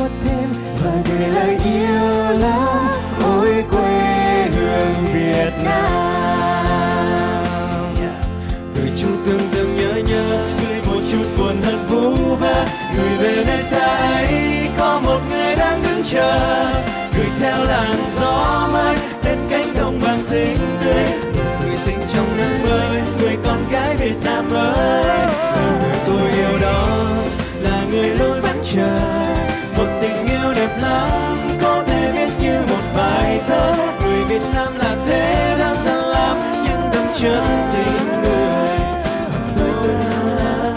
ràng thêm và gửi lời yêu lắm ôi quê hương Việt Nam. Gửi chút tương thương nhớ nhớ gửi một chút buồn thật vũ vơ. Gửi về nơi xa ấy, có một người đang đứng chờ. Gửi theo làn gió mới đến cánh đồng vàng xinh tươi. Người sinh trong nắng mới, người con gái Việt Nam ơi người tôi yêu đó là người luôn vẫn chờ. Việt Nam là thế đơn gian lắm nhưng đậm chân tình người. Và tôi tự hào lắm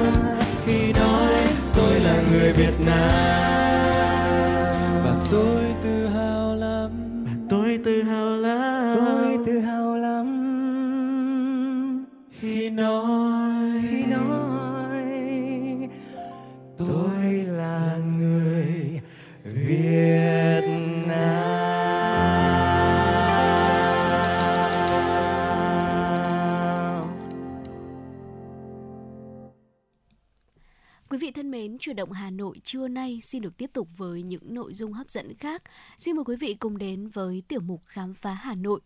khi nói tôi là người Việt Nam. Mến, chuyển động Hà Nội trưa nay xin được tiếp tục với những nội dung hấp dẫn khác. Xin mời quý vị cùng đến với tiểu mục Khám phá Hà Nội.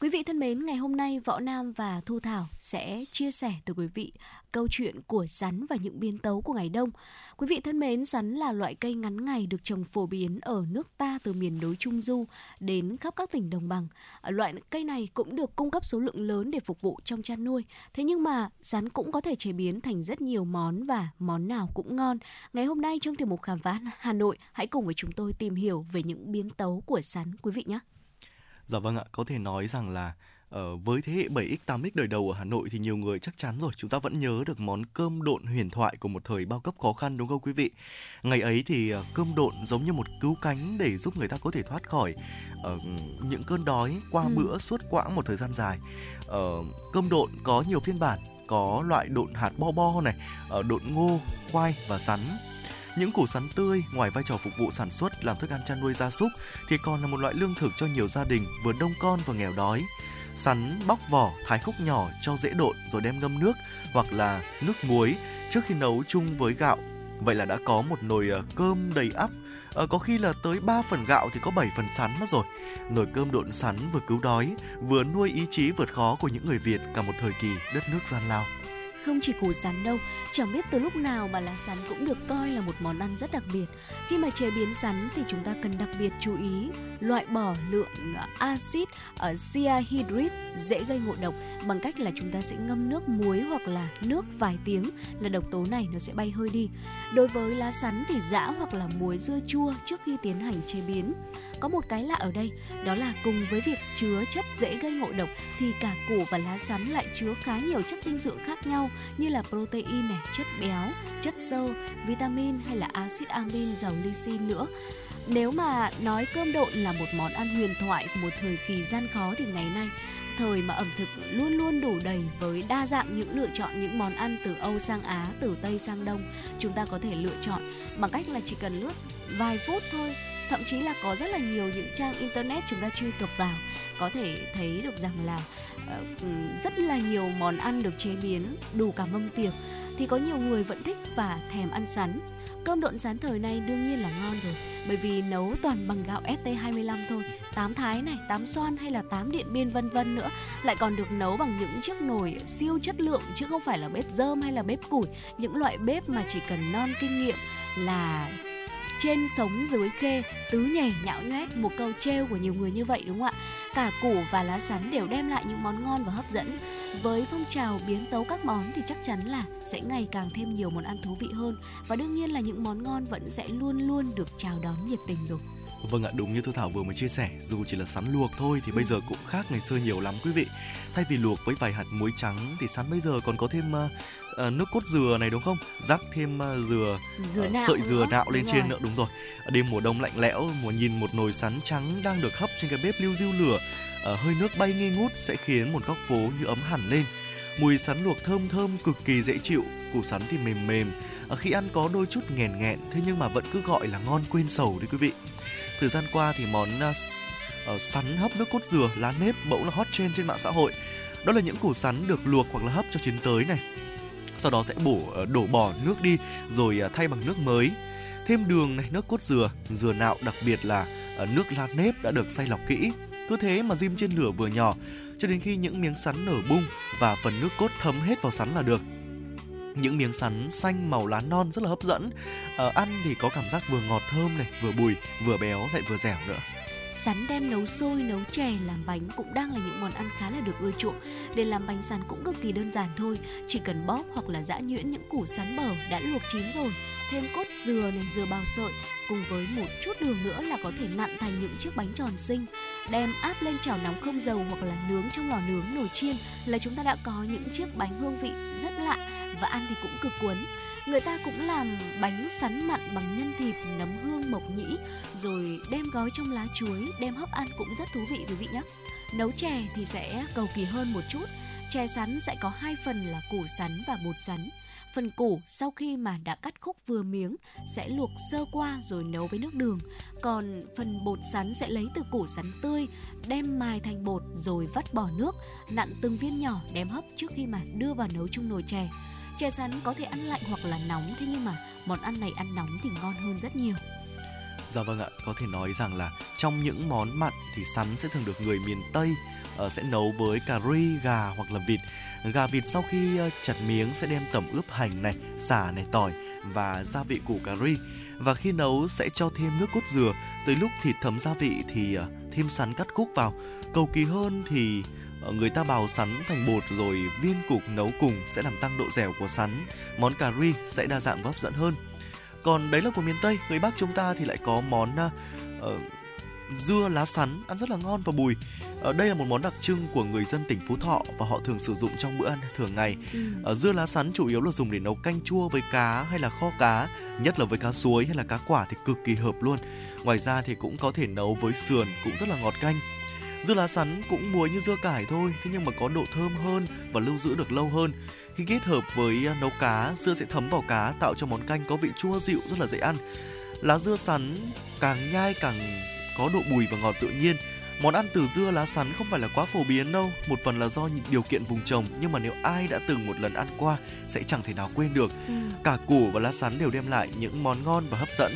Quý vị thân mến, ngày hôm nay Võ Nam và Thu Thảo sẽ chia sẻ tới quý vị câu chuyện của rắn và những biến tấu của ngày đông. Quý vị thân mến, rắn là loại cây ngắn ngày được trồng phổ biến ở nước ta từ miền núi Trung Du đến khắp các tỉnh đồng bằng. Loại cây này cũng được cung cấp số lượng lớn để phục vụ trong chăn nuôi. Thế nhưng mà rắn cũng có thể chế biến thành rất nhiều món và món nào cũng ngon. Ngày hôm nay trong tiểu mục khám phá Hà Nội, hãy cùng với chúng tôi tìm hiểu về những biến tấu của rắn, quý vị nhé. Dạ vâng ạ, có thể nói rằng là Ờ, với thế hệ 7X 8X đời đầu ở Hà Nội thì nhiều người chắc chắn rồi chúng ta vẫn nhớ được món cơm độn huyền thoại của một thời bao cấp khó khăn đúng không quý vị? Ngày ấy thì uh, cơm độn giống như một cứu cánh để giúp người ta có thể thoát khỏi uh, những cơn đói qua ừ. bữa suốt quãng một thời gian dài. Uh, cơm độn có nhiều phiên bản, có loại độn hạt bo bo này, uh, độn ngô, khoai và sắn những củ sắn tươi ngoài vai trò phục vụ sản xuất làm thức ăn chăn nuôi gia súc thì còn là một loại lương thực cho nhiều gia đình vừa đông con vừa nghèo đói. Sắn bóc vỏ, thái khúc nhỏ cho dễ độn rồi đem ngâm nước hoặc là nước muối trước khi nấu chung với gạo. Vậy là đã có một nồi ờ, cơm đầy ắp à, có khi là tới 3 phần gạo thì có 7 phần sắn mất rồi. Nồi cơm độn sắn vừa cứu đói, vừa nuôi ý chí vượt khó của những người Việt cả một thời kỳ đất nước gian lao. Không chỉ củ sắn đâu, chẳng biết từ lúc nào mà lá sắn cũng được coi là một món ăn rất đặc biệt. Khi mà chế biến sắn thì chúng ta cần đặc biệt chú ý loại bỏ lượng à, axit à, ở cyanhydric dễ gây ngộ độc bằng cách là chúng ta sẽ ngâm nước muối hoặc là nước vài tiếng là độc tố này nó sẽ bay hơi đi. Đối với lá sắn thì giã hoặc là muối dưa chua trước khi tiến hành chế biến. Có một cái lạ ở đây, đó là cùng với việc chứa chất dễ gây ngộ độc thì cả củ và lá sắn lại chứa khá nhiều chất dinh dưỡng khác nhau như là protein này, chất béo, chất xơ, vitamin hay là axit amin giàu lysine nữa. Nếu mà nói cơm độn là một món ăn huyền thoại của một thời kỳ gian khó thì ngày nay thời mà ẩm thực luôn luôn đủ đầy với đa dạng những lựa chọn những món ăn từ Âu sang Á, từ Tây sang Đông. Chúng ta có thể lựa chọn bằng cách là chỉ cần lướt vài phút thôi thậm chí là có rất là nhiều những trang internet chúng ta truy cập vào có thể thấy được rằng là uh, rất là nhiều món ăn được chế biến đủ cả mâm tiệc. Thì có nhiều người vẫn thích và thèm ăn sắn. Cơm độn sắn thời nay đương nhiên là ngon rồi Bởi vì nấu toàn bằng gạo ST25 thôi. Tám thái này, tám xoan hay là tám điện biên vân vân nữa Lại còn được nấu bằng những chiếc nồi siêu chất lượng Chứ không phải là bếp dơm hay là bếp củi. Những loại bếp mà chỉ cần non kinh nghiệm là trên sống dưới khê tứ nhảy nhão nhoét một câu trêu của nhiều người như vậy đúng không ạ? Cả củ và lá sắn đều đem lại những món ngon và hấp dẫn. Với phong trào biến tấu các món thì chắc chắn là sẽ ngày càng thêm nhiều món ăn thú vị hơn. Và đương nhiên là những món ngon vẫn sẽ luôn luôn được chào đón nhiệt tình rồi. Vâng ạ, đúng như Thu Thảo vừa mới chia sẻ, dù chỉ là sắn luộc thôi thì bây giờ cũng khác ngày xưa nhiều lắm quý vị. Thay vì luộc với vài hạt muối trắng thì sắn bây giờ còn có thêm uh, uh, nước cốt dừa này đúng không? Rắc thêm uh, dừa, dừa uh, sợi dừa nạo lên trên nữa đúng rồi. Đêm mùa đông lạnh lẽo, mùa nhìn một nồi sắn trắng đang được hấp trên cái bếp lưu diêu lửa, uh, hơi nước bay nghi ngút sẽ khiến một góc phố như ấm hẳn lên. Mùi sắn luộc thơm thơm cực kỳ dễ chịu, củ sắn thì mềm mềm. Uh, khi ăn có đôi chút nghèn nghẹn thế nhưng mà vẫn cứ gọi là ngon quên sầu đấy quý vị. Thời gian qua thì món uh, sắn hấp nước cốt dừa lá nếp bỗng là hot trend trên mạng xã hội. Đó là những củ sắn được luộc hoặc là hấp cho chín tới này. Sau đó sẽ bổ ờ, đổ bỏ nước đi rồi ờ, thay bằng nước mới. Thêm đường này, nước cốt dừa, dừa nạo đặc biệt là ờ, nước lá nếp đã được xay lọc kỹ. Cứ thế mà diêm trên lửa vừa nhỏ cho đến khi những miếng sắn nở bung và phần nước cốt thấm hết vào sắn là được những miếng sắn xanh màu lá non rất là hấp dẫn à, ăn thì có cảm giác vừa ngọt thơm này vừa bùi vừa béo lại vừa dẻo nữa Sắn đem nấu sôi, nấu chè, làm bánh cũng đang là những món ăn khá là được ưa chuộng. Để làm bánh sắn cũng cực kỳ đơn giản thôi, chỉ cần bóp hoặc là giã nhuyễn những củ sắn bở đã luộc chín rồi, thêm cốt dừa này, dừa bào sợi cùng với một chút đường nữa là có thể nặn thành những chiếc bánh tròn xinh. Đem áp lên chảo nóng không dầu hoặc là nướng trong lò nướng nồi chiên là chúng ta đã có những chiếc bánh hương vị rất lạ và ăn thì cũng cực cuốn. Người ta cũng làm bánh sắn mặn bằng nhân thịt, nấm hương, mộc nhĩ rồi đem gói trong lá chuối, đem hấp ăn cũng rất thú vị quý vị nhé. Nấu chè thì sẽ cầu kỳ hơn một chút. Chè sắn sẽ có hai phần là củ sắn và bột sắn. Phần củ sau khi mà đã cắt khúc vừa miếng sẽ luộc sơ qua rồi nấu với nước đường. Còn phần bột sắn sẽ lấy từ củ sắn tươi, đem mài thành bột rồi vắt bỏ nước, nặn từng viên nhỏ đem hấp trước khi mà đưa vào nấu chung nồi chè. Chè sắn có thể ăn lạnh hoặc là nóng thế nhưng mà món ăn này ăn nóng thì ngon hơn rất nhiều. Dạ vâng ạ, có thể nói rằng là trong những món mặn thì sắn sẽ thường được người miền Tây uh, sẽ nấu với cà ri, gà hoặc là vịt. Gà vịt sau khi uh, chặt miếng sẽ đem tẩm ướp hành này, xả này, tỏi và gia vị củ cà ri. Và khi nấu sẽ cho thêm nước cốt dừa. Tới lúc thịt thấm gia vị thì uh, thêm sắn cắt khúc vào. Cầu kỳ hơn thì người ta bào sắn thành bột rồi viên cục nấu cùng sẽ làm tăng độ dẻo của sắn. Món cà ri sẽ đa dạng và hấp dẫn hơn. Còn đấy là của miền Tây, người Bắc chúng ta thì lại có món uh, dưa lá sắn ăn rất là ngon và bùi. Ở đây là một món đặc trưng của người dân tỉnh Phú Thọ và họ thường sử dụng trong bữa ăn thường ngày. Ừ. Ở dưa lá sắn chủ yếu là dùng để nấu canh chua với cá hay là kho cá, nhất là với cá suối hay là cá quả thì cực kỳ hợp luôn. Ngoài ra thì cũng có thể nấu với sườn cũng rất là ngọt canh. Dưa lá sắn cũng muối như dưa cải thôi, thế nhưng mà có độ thơm hơn và lưu giữ được lâu hơn. Khi kết hợp với à, nấu cá, dưa sẽ thấm vào cá tạo cho món canh có vị chua dịu rất là dễ ăn. Lá dưa sắn càng nhai càng có độ bùi và ngọt tự nhiên. Món ăn từ dưa lá sắn không phải là quá phổ biến đâu, một phần là do những điều kiện vùng trồng nhưng mà nếu ai đã từng một lần ăn qua sẽ chẳng thể nào quên được. Ừ. Cả củ và lá sắn đều đem lại những món ngon và hấp dẫn.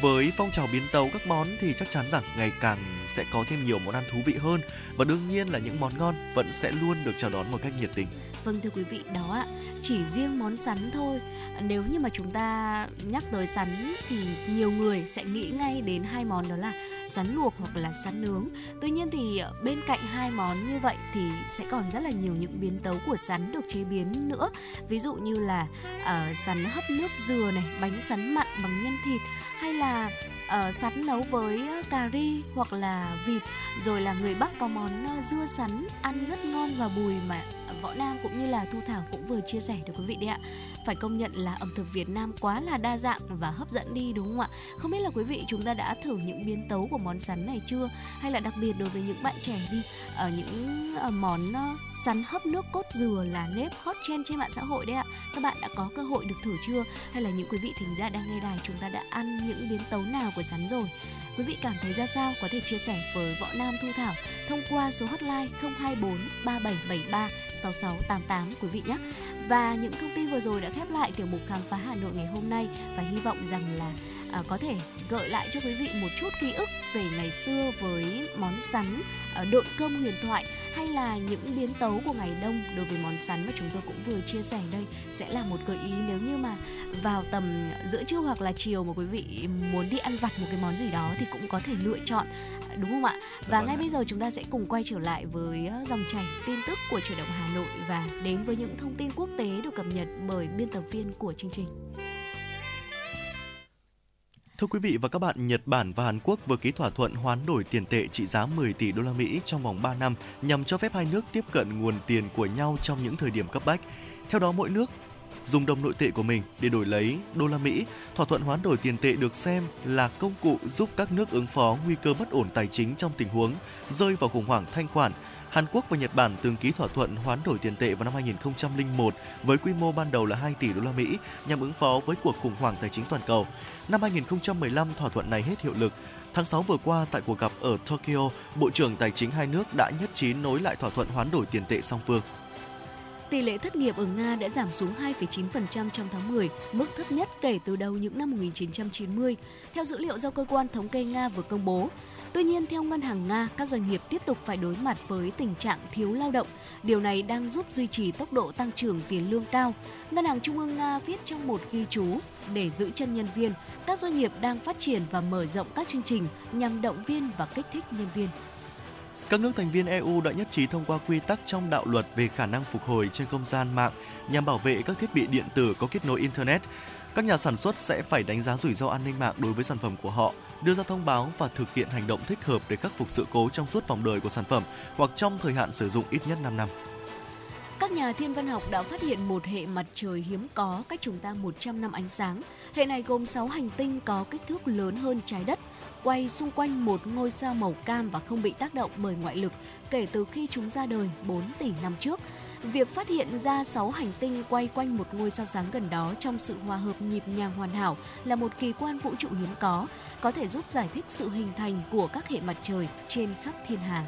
Với phong trào biến tấu các món thì chắc chắn rằng ngày càng sẽ có thêm nhiều món ăn thú vị hơn và đương nhiên là những món ngon vẫn sẽ luôn được chào đón một cách nhiệt tình. Vâng thưa quý vị, đó ạ, chỉ riêng món sắn thôi. Nếu như mà chúng ta nhắc tới sắn thì nhiều người sẽ nghĩ ngay đến hai món đó là sắn luộc hoặc là sắn nướng. Tuy nhiên thì bên cạnh hai món như vậy thì sẽ còn rất là nhiều những biến tấu của sắn được chế biến nữa. Ví dụ như là uh, sắn hấp nước dừa này, bánh sắn mặn bằng nhân thịt hay là uh, sắn nấu với cà ri hoặc là vịt rồi là người bắc có món ờ, dưa sắn ăn rất ngon và bùi mà võ nam cũng như là thu thảo cũng vừa chia sẻ được quý vị đấy ạ phải công nhận là ẩm thực Việt Nam quá là đa dạng và hấp dẫn đi, đúng không ạ? Không biết là quý vị chúng ta đã thử những biến tấu của món sắn này chưa? Hay là đặc biệt đối với những bạn trẻ đi ở những ờ, món ờ, sắn hấp nước cốt dừa là nếp hot trend trên mạng xã hội đấy ạ. Các bạn đã có cơ hội được thử chưa? Hay là những quý vị thính giả đang nghe đài chúng ta đã ăn những biến tấu nào của sắn rồi? Quý vị cảm thấy ra sao có thể chia sẻ với Võ Nam Thu Thảo thông qua số hotline 024 3773 6688 quý vị nhé. Và những thông tin vừa rồi đã khép lại tiểu mục khám phá Hà Nội ngày hôm nay và hy vọng rằng là à, có thể gợi lại cho quý vị một chút ký ức về ngày xưa với món sắn à, độn cơm huyền thoại hay là những biến tấu của ngày đông đối với món sắn mà chúng tôi cũng vừa chia sẻ đây sẽ là một gợi ý nếu như mà vào tầm giữa trưa hoặc là chiều mà quý vị muốn đi ăn vặt một cái món gì đó thì cũng có thể lựa chọn đúng không ạ? Và vâng ngay bây giờ chúng ta sẽ cùng quay trở lại với dòng chảy tin tức của chuyển động Hà Nội và đến với những thông tin quốc tế được cập nhật bởi biên tập viên của chương trình. Thưa quý vị và các bạn, Nhật Bản và Hàn Quốc vừa ký thỏa thuận hoán đổi tiền tệ trị giá 10 tỷ đô la Mỹ trong vòng 3 năm nhằm cho phép hai nước tiếp cận nguồn tiền của nhau trong những thời điểm cấp bách. Theo đó, mỗi nước dùng đồng nội tệ của mình để đổi lấy đô la Mỹ. Thỏa thuận hoán đổi tiền tệ được xem là công cụ giúp các nước ứng phó nguy cơ bất ổn tài chính trong tình huống rơi vào khủng hoảng thanh khoản. Hàn Quốc và Nhật Bản từng ký thỏa thuận hoán đổi tiền tệ vào năm 2001 với quy mô ban đầu là 2 tỷ đô la Mỹ nhằm ứng phó với cuộc khủng hoảng tài chính toàn cầu. Năm 2015 thỏa thuận này hết hiệu lực. Tháng 6 vừa qua tại cuộc gặp ở Tokyo, Bộ trưởng Tài chính hai nước đã nhất trí nối lại thỏa thuận hoán đổi tiền tệ song phương. Tỷ lệ thất nghiệp ở Nga đã giảm xuống 2,9% trong tháng 10, mức thấp nhất kể từ đầu những năm 1990, theo dữ liệu do cơ quan thống kê Nga vừa công bố. Tuy nhiên, theo Ngân hàng Nga, các doanh nghiệp tiếp tục phải đối mặt với tình trạng thiếu lao động. Điều này đang giúp duy trì tốc độ tăng trưởng tiền lương cao. Ngân hàng Trung ương Nga viết trong một ghi chú để giữ chân nhân viên, các doanh nghiệp đang phát triển và mở rộng các chương trình nhằm động viên và kích thích nhân viên. Các nước thành viên EU đã nhất trí thông qua quy tắc trong đạo luật về khả năng phục hồi trên không gian mạng nhằm bảo vệ các thiết bị điện tử có kết nối Internet. Các nhà sản xuất sẽ phải đánh giá rủi ro an ninh mạng đối với sản phẩm của họ, đưa ra thông báo và thực hiện hành động thích hợp để khắc phục sự cố trong suốt vòng đời của sản phẩm hoặc trong thời hạn sử dụng ít nhất 5 năm. Các nhà thiên văn học đã phát hiện một hệ mặt trời hiếm có cách chúng ta 100 năm ánh sáng. Hệ này gồm 6 hành tinh có kích thước lớn hơn trái đất, quay xung quanh một ngôi sao màu cam và không bị tác động bởi ngoại lực kể từ khi chúng ra đời 4 tỷ năm trước. Việc phát hiện ra 6 hành tinh quay quanh một ngôi sao sáng gần đó trong sự hòa hợp nhịp nhàng hoàn hảo là một kỳ quan vũ trụ hiếm có, có thể giúp giải thích sự hình thành của các hệ mặt trời trên khắp thiên hà.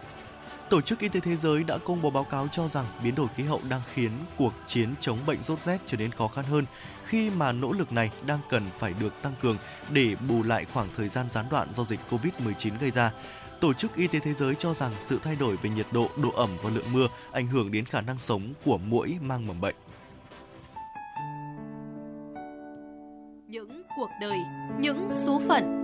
Tổ chức Y tế Thế giới đã công bố báo cáo cho rằng biến đổi khí hậu đang khiến cuộc chiến chống bệnh sốt rét trở nên khó khăn hơn khi mà nỗ lực này đang cần phải được tăng cường để bù lại khoảng thời gian gián đoạn do dịch Covid-19 gây ra. Tổ chức Y tế Thế giới cho rằng sự thay đổi về nhiệt độ, độ ẩm và lượng mưa ảnh hưởng đến khả năng sống của muỗi mang mầm bệnh. Những cuộc đời, những số phận,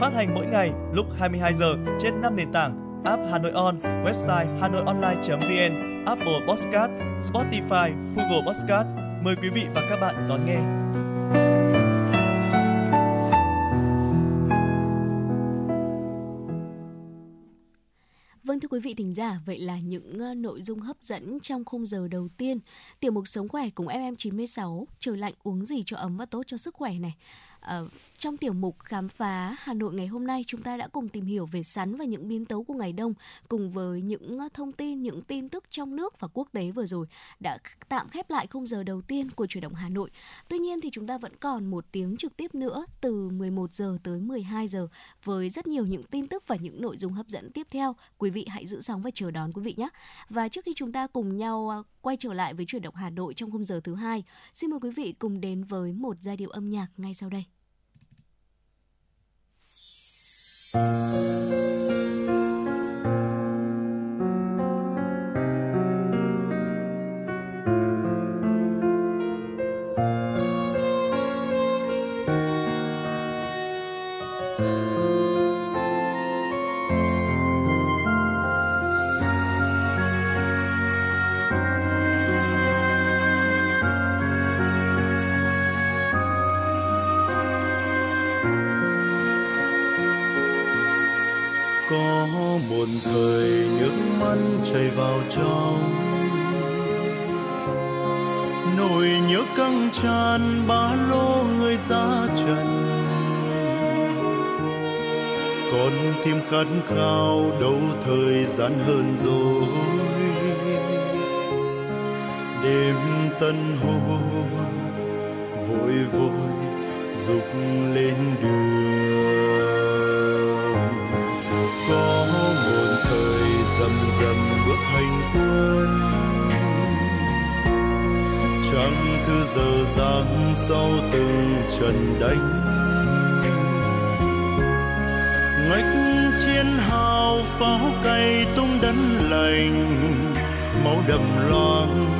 Phát hành mỗi ngày lúc 22 giờ trên 5 nền tảng app Hà Nội On, website hanoionline.vn, Apple Podcast, Spotify, Google Podcast. Mời quý vị và các bạn đón nghe. Vâng thưa quý vị thính giả, vậy là những ờ, nội dung hấp dẫn trong khung giờ đầu tiên tiểu mục sống khỏe cùng FM96 trời lạnh uống gì cho ấm và tốt cho sức khỏe này. Ờ, trong tiểu mục khám phá Hà Nội ngày hôm nay chúng ta đã cùng tìm hiểu về sắn và những biến tấu của ngày đông cùng với những ờ, thông tin, những tin tức trong nước và quốc tế vừa rồi đã tạm khép lại khung giờ đầu tiên của chuyển động Hà Nội. Tuy nhiên thì chúng ta vẫn còn một tiếng trực tiếp nữa từ 11 giờ tới 12 giờ với rất nhiều những tin tức và những nội dung hấp dẫn tiếp theo. Quý vị hãy giữ sóng và chờ đón quý vị nhé. Và trước khi chúng ta cùng nhau ờ, quay trở lại với chuyển động Hà Nội trong khung giờ thứ hai, xin mời quý vị cùng đến với một giai điệu âm nhạc ngay sau đây. Tân hôn vội vội dục lên đường. Có một thời dầm dầm bước hành quân, chẳng cứ giờ giang sau từng trận đánh. Ngách chiến hào pháo cay tung đấn lành, máu đầm loang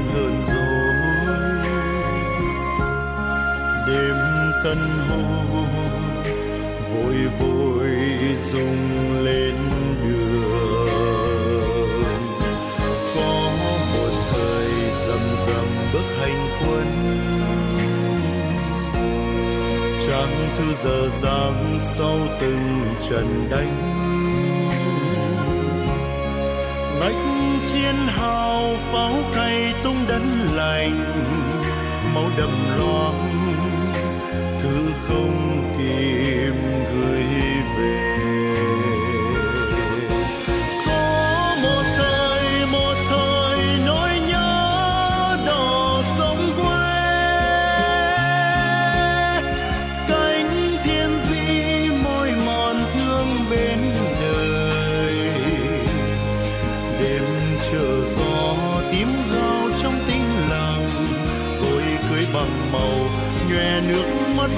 gian hơn rồi. Đêm tân hồ vội vội rung lên đường. Có một thời rầm rầm bước hành quân. Trang thư giờ giang sau từng trận đánh. Hào pháo cay tung đánh lành máu đậm loang thư không kịp.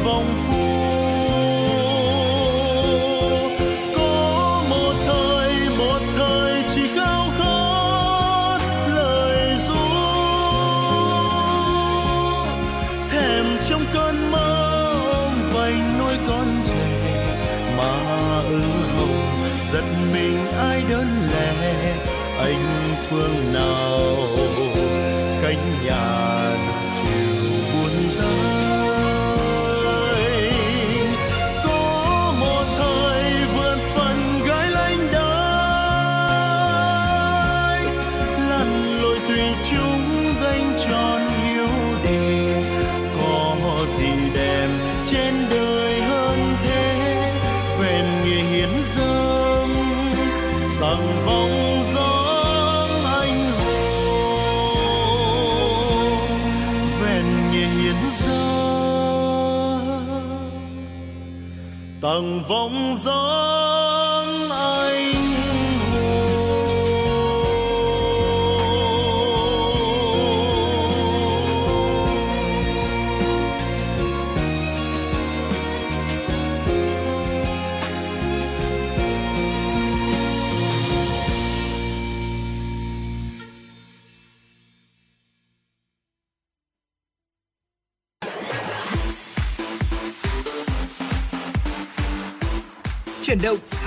Mắt tặng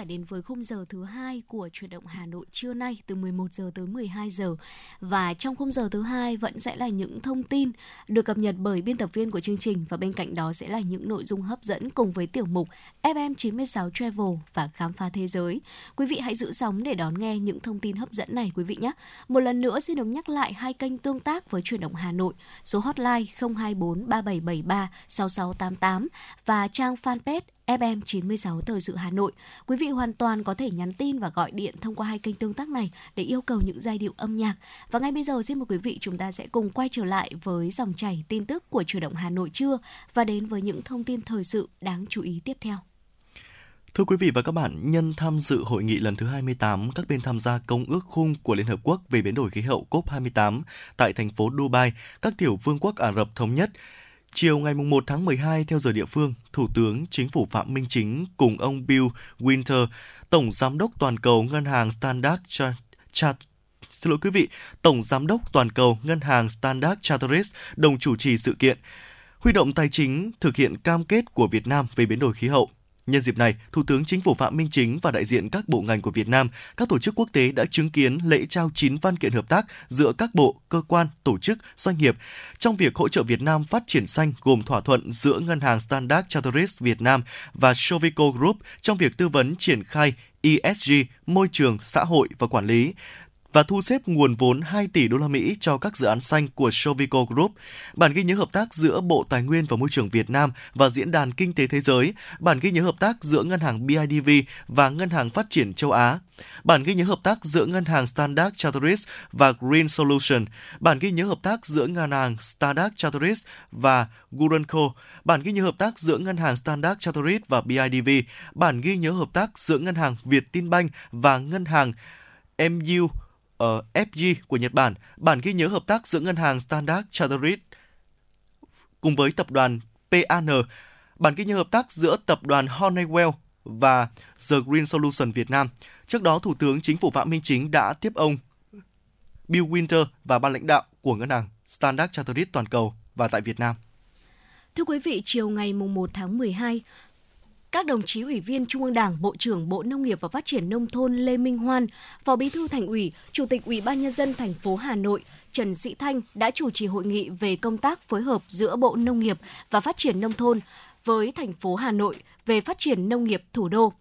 Giả đến với khung giờ thứ hai của chuyển động Hà Nội trưa nay từ 11 giờ tới 12 giờ. Và trong khung giờ thứ hai vẫn sẽ là những thông tin được cập nhật bởi biên tập viên của chương trình và bên cạnh đó sẽ là những nội dung hấp dẫn cùng với tiểu mục FM96 Travel và khám phá thế giới. Quý vị hãy giữ sóng để đón nghe những thông tin hấp dẫn này quý vị nhé. Một lần nữa xin được nhắc lại hai kênh tương tác với chuyển động Hà Nội, số hotline 024 3773 6688 và trang fanpage FM 96 Thời sự Hà Nội. Quý vị hoàn toàn có thể nhắn tin và gọi điện thông qua hai kênh tương tác này để yêu cầu những giai điệu âm nhạc. Và ngay bây giờ xin mời quý vị chúng ta sẽ cùng quay trở lại với dòng chảy tin tức của Chủ động Hà Nội trưa và đến với những thông tin thời sự đáng chú ý tiếp theo. Thưa quý vị và các bạn, nhân tham dự hội nghị lần thứ 28 các bên tham gia Công ước khung của Liên Hợp Quốc về biến đổi khí hậu COP28 tại thành phố Dubai, các tiểu vương quốc Ả Rập Thống Nhất, Chiều ngày 1 tháng 12 theo giờ địa phương, Thủ tướng Chính phủ Phạm Minh Chính cùng ông Bill Winter, Tổng Giám đốc Toàn cầu Ngân hàng Standard xin lỗi quý vị, Tổng Giám đốc Toàn cầu Ngân hàng Standard Chartered đồng chủ trì sự kiện, huy động tài chính thực hiện cam kết của Việt Nam về biến đổi khí hậu. Nhân dịp này, Thủ tướng Chính phủ Phạm Minh Chính và đại diện các bộ ngành của Việt Nam, các tổ chức quốc tế đã chứng kiến lễ trao 9 văn kiện hợp tác giữa các bộ, cơ quan, tổ chức, doanh nghiệp trong việc hỗ trợ Việt Nam phát triển xanh gồm thỏa thuận giữa Ngân hàng Standard Chartered Việt Nam và Sovico Group trong việc tư vấn triển khai ESG, môi trường, xã hội và quản lý, và thu xếp nguồn vốn 2 tỷ đô la Mỹ cho các dự án xanh của Sovico Group, bản ghi nhớ hợp tác giữa Bộ Tài nguyên và Môi trường Việt Nam và Diễn đàn Kinh tế Thế giới, bản ghi nhớ hợp tác giữa Ngân hàng BIDV và Ngân hàng Phát triển châu Á, bản ghi nhớ hợp tác giữa Ngân hàng Standard Chartered và Green Solution, bản ghi nhớ hợp tác giữa Ngân hàng Standard Chartered và Gurenco, bản ghi nhớ hợp tác giữa Ngân hàng Standard Chartered và BIDV, bản ghi nhớ hợp tác giữa Ngân hàng Việt Tinbank và Ngân hàng MU Ờ, uh, FG của Nhật Bản, bản ghi nhớ hợp tác giữa ngân hàng Standard Chartered cùng với tập đoàn PAN, bản ghi nhớ hợp tác giữa tập đoàn Honeywell và The Green Solution Việt Nam. Trước đó, Thủ tướng Chính phủ Phạm Minh Chính đã tiếp ông Bill Winter và ban lãnh đạo của ngân hàng Standard Chartered toàn cầu và tại Việt Nam. Thưa quý vị, chiều ngày 1 tháng 12, các đồng chí ủy viên Trung ương Đảng, Bộ trưởng Bộ Nông nghiệp và Phát triển nông thôn Lê Minh Hoan, Phó Bí thư Thành ủy, Chủ tịch Ủy ban nhân dân thành phố Hà Nội Trần Sĩ Thanh đã chủ trì hội nghị về công tác phối hợp giữa Bộ Nông nghiệp và Phát triển nông thôn với thành phố Hà Nội về phát triển nông nghiệp thủ đô.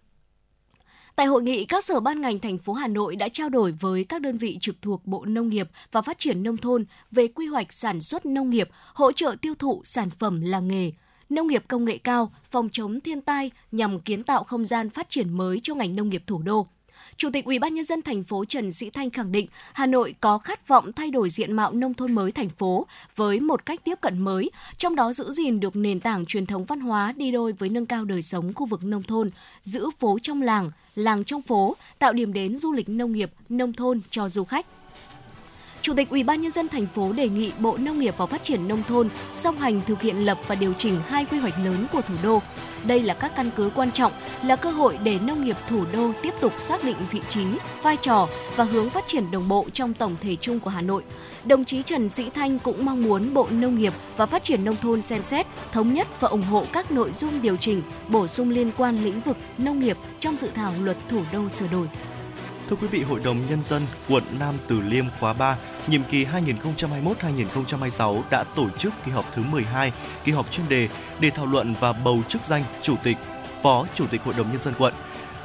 Tại hội nghị, các sở ban ngành thành phố Hà Nội đã trao đổi với các đơn vị trực thuộc Bộ Nông nghiệp và Phát triển nông thôn về quy hoạch sản xuất nông nghiệp, hỗ trợ tiêu thụ sản phẩm làng nghề, nông nghiệp công nghệ cao, phòng chống thiên tai nhằm kiến tạo không gian phát triển mới cho ngành nông nghiệp thủ đô. Chủ tịch Ủy ban nhân dân thành phố Trần Sĩ Thanh khẳng định Hà Nội có khát vọng thay đổi diện mạo nông thôn mới thành phố với một cách tiếp cận mới, trong đó giữ gìn được nền tảng truyền thống văn hóa đi đôi với nâng cao đời sống khu vực nông thôn, giữ phố trong làng, làng trong phố, tạo điểm đến du lịch nông nghiệp, nông thôn cho du khách. Chủ tịch Ủy ban nhân dân thành phố đề nghị Bộ Nông nghiệp và Phát triển nông thôn song hành thực hiện lập và điều chỉnh hai quy hoạch lớn của thủ đô. Đây là các căn cứ quan trọng, là cơ hội để nông nghiệp thủ đô tiếp tục xác định vị trí, vai trò và hướng phát triển đồng bộ trong tổng thể chung của Hà Nội. Đồng chí Trần Sĩ Thanh cũng mong muốn Bộ Nông nghiệp và Phát triển nông thôn xem xét, thống nhất và ủng hộ các nội dung điều chỉnh, bổ sung liên quan lĩnh vực nông nghiệp trong dự thảo luật thủ đô sửa đổi. Thưa quý vị, Hội đồng Nhân dân quận Nam Từ Liêm khóa 3 nhiệm kỳ 2021-2026 đã tổ chức kỳ họp thứ 12, kỳ họp chuyên đề để thảo luận và bầu chức danh Chủ tịch, Phó Chủ tịch Hội đồng Nhân dân quận.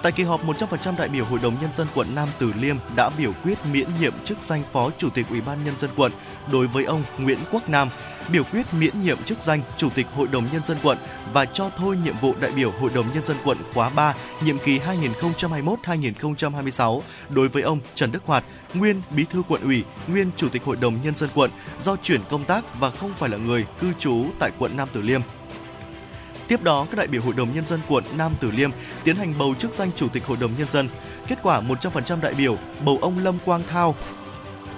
Tại kỳ họp, 100% đại biểu Hội đồng Nhân dân quận Nam Từ Liêm đã biểu quyết miễn nhiệm chức danh Phó Chủ tịch Ủy ban Nhân dân quận đối với ông Nguyễn Quốc Nam, biểu quyết miễn nhiệm chức danh Chủ tịch Hội đồng Nhân dân quận và cho thôi nhiệm vụ đại biểu Hội đồng Nhân dân quận khóa 3, nhiệm kỳ 2021-2026 đối với ông Trần Đức Hoạt, nguyên bí thư quận ủy, nguyên chủ tịch Hội đồng Nhân dân quận do chuyển công tác và không phải là người cư trú tại quận Nam Từ Liêm. Tiếp đó, các đại biểu Hội đồng Nhân dân quận Nam Tử Liêm tiến hành bầu chức danh Chủ tịch Hội đồng Nhân dân. Kết quả 100% đại biểu bầu ông Lâm Quang Thao,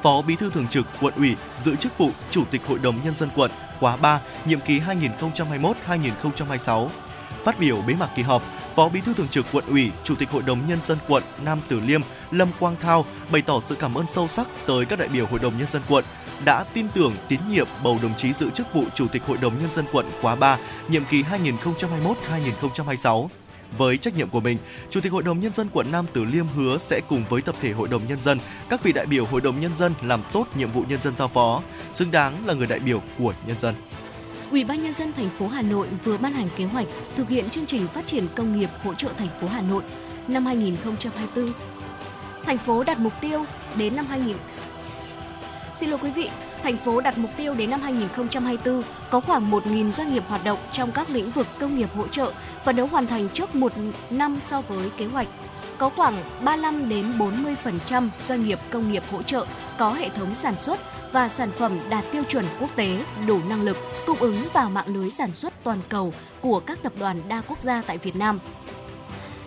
Phó Bí thư Thường trực Quận ủy, giữ chức vụ Chủ tịch Hội đồng Nhân dân quận khóa 3, nhiệm kỳ 2021-2026. Phát biểu bế mạc kỳ họp, Phó Bí thư Thường trực Quận ủy, Chủ tịch Hội đồng Nhân dân quận Nam Từ Liêm Lâm Quang Thao bày tỏ sự cảm ơn sâu sắc tới các đại biểu Hội đồng Nhân dân quận đã tin tưởng tín nhiệm bầu đồng chí giữ chức vụ Chủ tịch Hội đồng Nhân dân quận khóa 3, nhiệm kỳ 2021-2026. Với trách nhiệm của mình, Chủ tịch Hội đồng Nhân dân quận Nam Từ Liêm hứa sẽ cùng với tập thể Hội đồng Nhân dân, các vị đại biểu Hội đồng Nhân dân làm tốt nhiệm vụ nhân dân giao phó, xứng đáng là người đại biểu của nhân dân. Ủy ban nhân dân thành phố Hà Nội vừa ban hành kế hoạch thực hiện chương trình phát triển công nghiệp hỗ trợ thành phố Hà Nội năm 2024. Thành phố đặt mục tiêu đến năm 2000 Xin lỗi quý vị, thành phố đặt mục tiêu đến năm 2024 có khoảng 1.000 doanh nghiệp hoạt động trong các lĩnh vực công nghiệp hỗ trợ và đấu hoàn thành trước một năm so với kế hoạch. Có khoảng 35 đến 40% doanh nghiệp công nghiệp hỗ trợ có hệ thống sản xuất và sản phẩm đạt tiêu chuẩn quốc tế, đủ năng lực cung ứng vào mạng lưới sản xuất toàn cầu của các tập đoàn đa quốc gia tại Việt Nam.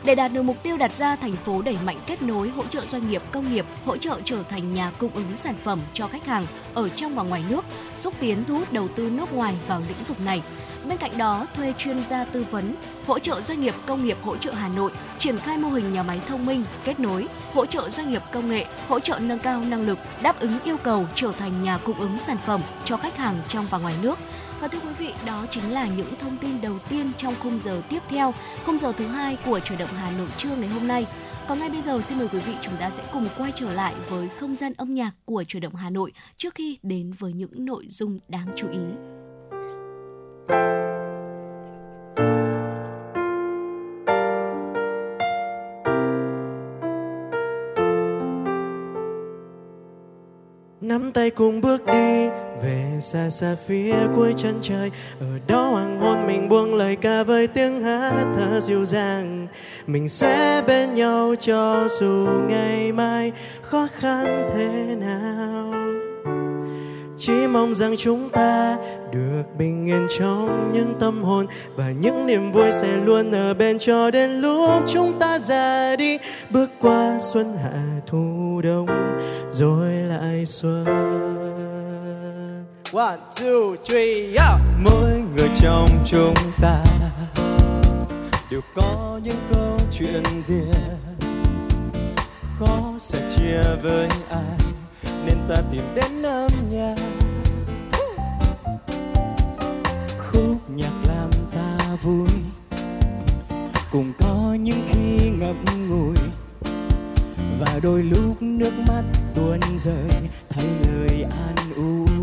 Để đạt được mục tiêu đặt ra, thành phố đẩy mạnh kết nối hỗ trợ doanh nghiệp công nghiệp, hỗ trợ trở thành nhà cung ứng sản phẩm cho khách hàng ở trong và ngoài nước, xúc tiến thu hút đầu tư nước ngoài vào lĩnh vực này. Bên cạnh đó, thuê chuyên gia tư vấn, hỗ trợ doanh nghiệp công nghiệp hỗ trợ Hà Nội triển khai mô hình nhà máy thông minh, kết nối, hỗ trợ doanh nghiệp công nghệ, hỗ trợ nâng cao năng lực, đáp ứng yêu cầu trở thành nhà cung ứng sản phẩm cho khách hàng trong và ngoài nước. Và thưa quý vị, đó chính là những thông tin đầu tiên trong khung giờ tiếp theo, khung giờ thứ hai của chuyển động Hà Nội trưa ngày hôm nay. Còn ngay bây giờ xin mời quý vị chúng ta sẽ cùng quay trở lại với không gian âm nhạc của chuyển động Hà Nội trước khi đến với những nội dung đáng chú ý. nắm tay cùng bước đi về xa xa phía cuối chân trời, ở đó hoàng hôn mình buông lời ca với tiếng hát thở dịu dàng. Mình sẽ bên nhau cho dù ngày mai khó khăn thế nào. Chỉ mong rằng chúng ta được bình yên trong những tâm hồn và những niềm vui sẽ luôn ở bên cho đến lúc chúng ta ra đi. Bước qua xuân hạ thu đông, rồi lại xuân One, two, three, yeah. Mỗi người trong chúng ta đều có những câu chuyện riêng. Khó sẻ chia với ai nên ta tìm đến âm nhạc. Khúc nhạc làm ta vui. Cùng có những khi ngậm ngùi. Và đôi lúc nước mắt tuôn rơi thay lời an ủi.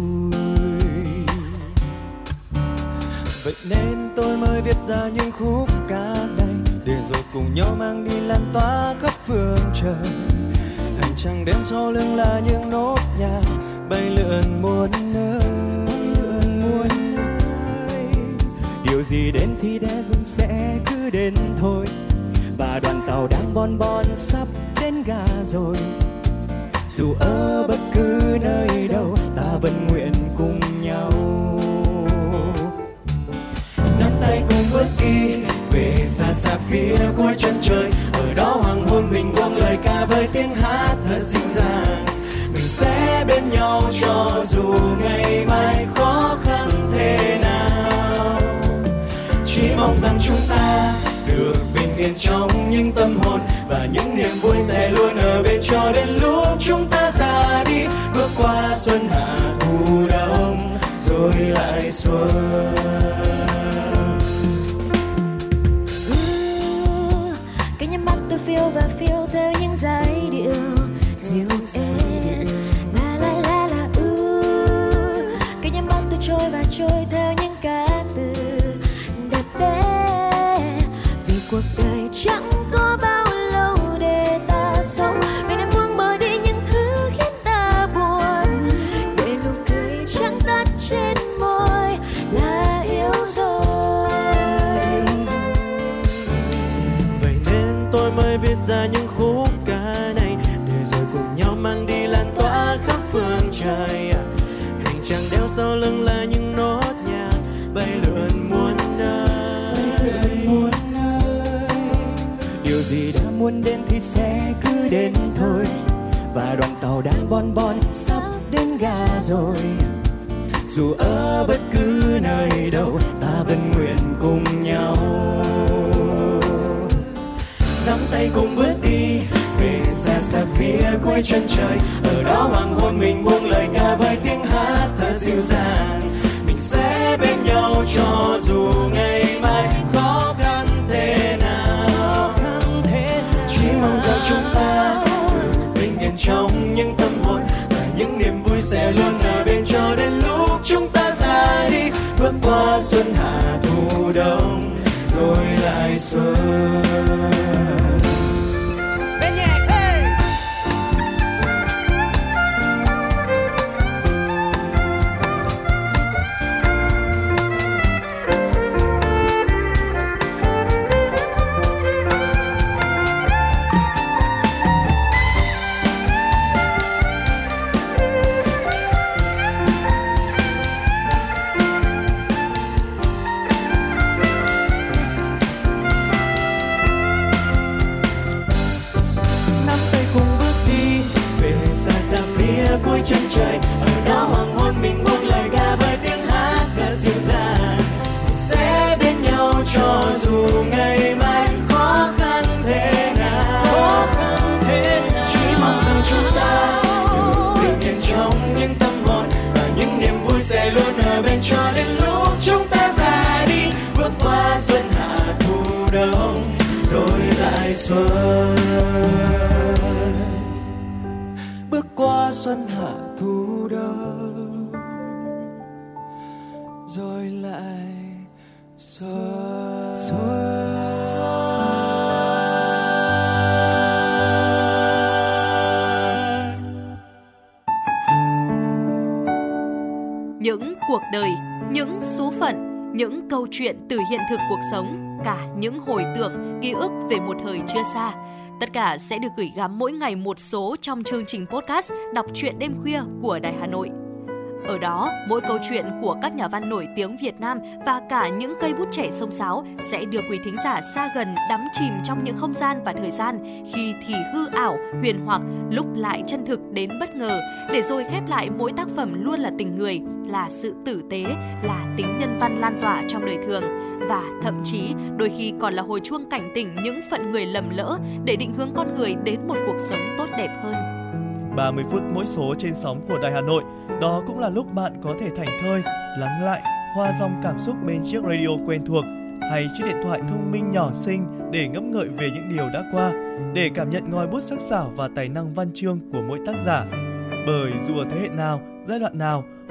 Vậy nên tôi mới viết ra những khúc ca này để rồi cùng nhau mang đi lan tỏa khắp phương trời. Hành trang đêm sau lưng là những nốt nhạc bay lượn muôn nơi. Lượn muôn nơi điều gì đến thì đã dùng sẽ cứ đến thôi. Và đoàn tàu đang bon bon sắp đến ga rồi. Dù ở bất cứ nơi đâu, ta vẫn nguyện đi. Về xa xa phía cuối chân trời, ở đó hoàng hôn mình buông lời ca với tiếng hát thật dịu dàng. Mình sẽ bên nhau cho dù ngày mai khó khăn thế nào. Chỉ mong rằng chúng ta được bình yên trong những tâm hồn và những niềm vui sẽ luôn ở bên cho đến lúc chúng ta ra đi. Bước qua xuân hạ thu đông, rồi lại xuân. Và phiêu theo những giai điệu. Dịu êm La la la la, u. Cái nhắm mắt tôi trôi và trôi theo những ca từ đẹp đẽ. Vì cuộc đời chẳng muốn đến thì sẽ cứ đến thôi. Và đoàn tàu đang bon bon sắp đến ga rồi. Dù ở bất cứ nơi đâu, ta vẫn nguyện cùng nhau. Nắm tay cùng bước đi, về xa xa phía cuối chân trời. Ở đó hoàng hôn mình buông lời ca với tiếng hát thật dịu dàng. Mình sẽ bên nhau cho dù ngày mai khó khăn. Chúng ta được bình yên trong những tâm hồn và những niềm vui sẽ luôn ở bên cho đến lúc chúng ta ra đi. Bước qua xuân hạ thu đông, rồi lại xuân. Xuân. Bước qua xuân hạ thu đông rồi lại xuân. Những cuộc đời, những số phận, những câu chuyện từ hiện thực cuộc sống, cả những hồi tưởng, ký ức về một thời chưa xa. Tất cả sẽ được gửi gắm mỗi ngày một số trong chương trình podcast Đọc truyện đêm khuya của Đài Hà Nội. Ở đó, mỗi câu chuyện của các nhà văn nổi tiếng Việt Nam và cả những cây bút trẻ sông sáo sẽ đưa quý thính giả xa gần đắm chìm trong những không gian và thời gian khi thì hư ảo, huyền hoặc, lúc lại chân thực đến bất ngờ, để rồi khép lại mỗi tác phẩm luôn là tình người, là sự tử tế, là tính nhân văn lan tỏa trong đời thường và thậm chí đôi khi còn là hồi chuông cảnh tỉnh những phận người lầm lỡ để định hướng con người đến một cuộc sống tốt đẹp hơn. 30 phút mỗi số trên sóng của Đài Hà Nội. Đó cũng là lúc bạn có thể thảnh thơi, lắng lại, hoa dòng cảm xúc bên chiếc radio quen thuộc hay chiếc điện thoại thông minh nhỏ xinh để ngẫm ngợi về những điều đã qua, để cảm nhận ngòi bút sắc sảo và tài năng văn chương của mỗi tác giả. Bởi dù ở thế hệ nào, giai đoạn nào,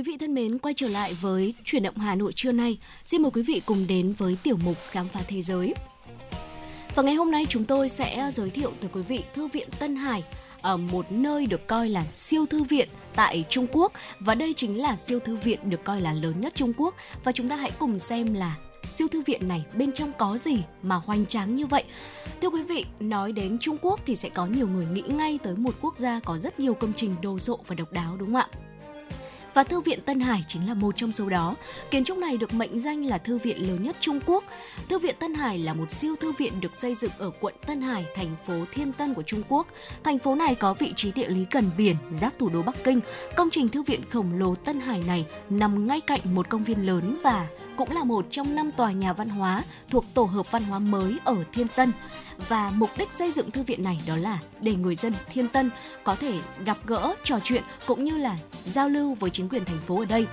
Quý vị thân mến, quay trở lại với chuyển động Hà Nội trưa nay. Xin mời quý vị cùng đến với tiểu mục Khám phá thế giới. Và ngày hôm nay chúng tôi sẽ giới thiệu tới quý vị Thư viện Tân Hải, ở một nơi được coi là siêu thư viện tại Trung Quốc và đây chính là siêu thư viện được coi là lớn nhất Trung Quốc và chúng ta hãy cùng xem là siêu thư viện này bên trong có gì mà hoành tráng như vậy. Thưa quý vị, nói đến Trung Quốc thì sẽ có nhiều người nghĩ ngay tới một quốc gia có rất nhiều công trình đồ sộ và độc đáo đúng không ạ? Và Thư viện Tân Hải chính là một trong số đó. Kiến trúc này được mệnh danh là thư viện lớn nhất Trung Quốc. Thư viện Tân Hải là một siêu thư viện được xây dựng ở quận Tân Hải, thành phố Thiên Tân của Trung Quốc. Thành phố này có vị trí địa lý gần biển, giáp thủ đô Bắc Kinh. Công trình thư viện khổng lồ Tân Hải này nằm ngay cạnh một công viên lớn và cũng là một trong năm tòa nhà văn hóa thuộc tổ hợp văn hóa mới ở Thiên Tân và mục đích xây dựng thư viện này đó là để người dân Thiên Tân có thể gặp gỡ, trò chuyện cũng như là giao lưu với chính quyền thành phố ở đây.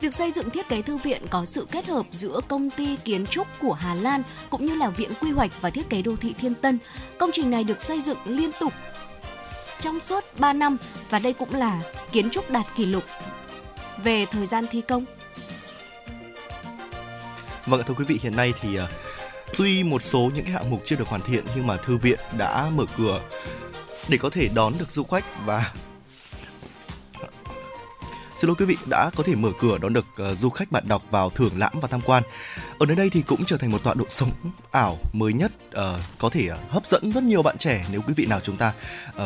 Việc xây dựng thiết kế thư viện có sự kết hợp giữa công ty kiến trúc của Hà Lan cũng như là Viện Quy hoạch và Thiết kế Đô thị Thiên Tân. Công trình này được xây dựng liên tục trong suốt 3 năm và đây cũng là kiến trúc đạt kỷ lục về thời gian thi công. Vâng thưa quý vị, hiện nay thì ờ, tuy một số những cái hạng mục chưa được hoàn thiện nhưng mà thư viện đã mở cửa để có thể đón được du khách và Xin lỗi quý vị đã có thể mở cửa đón được uh, du khách bạn đọc vào thưởng lãm và tham quan. Ở nơi đây thì cũng trở thành một tọa độ sống ảo mới nhất uh, có thể uh, hấp dẫn rất nhiều bạn trẻ nếu quý vị nào chúng ta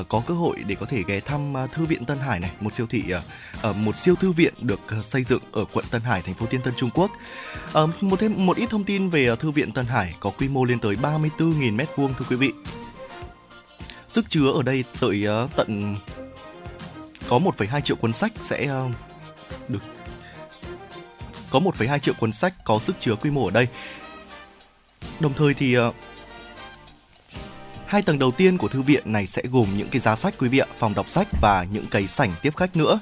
uh, có cơ hội để có thể ghé thăm uh, thư viện Tân Hải này, một siêu thị uh, uh, một siêu thư viện được uh, xây dựng ở quận Tân Hải, thành phố Tiên Tân Trung Quốc. Uh, một thêm một ít thông tin về uh, thư viện Tân Hải có quy mô lên tới 34.000 mét vuông thưa quý vị. Sức chứa ở đây tới uh, tận có 1,2 triệu cuốn sách sẽ uh, được có 1,2 triệu cuốn sách có sức chứa quy mô ở đây. Đồng thời thì ờ, hai tầng đầu tiên của thư viện này sẽ gồm những cái giá sách quý vị ạ, phòng đọc sách và những cái sảnh tiếp khách nữa.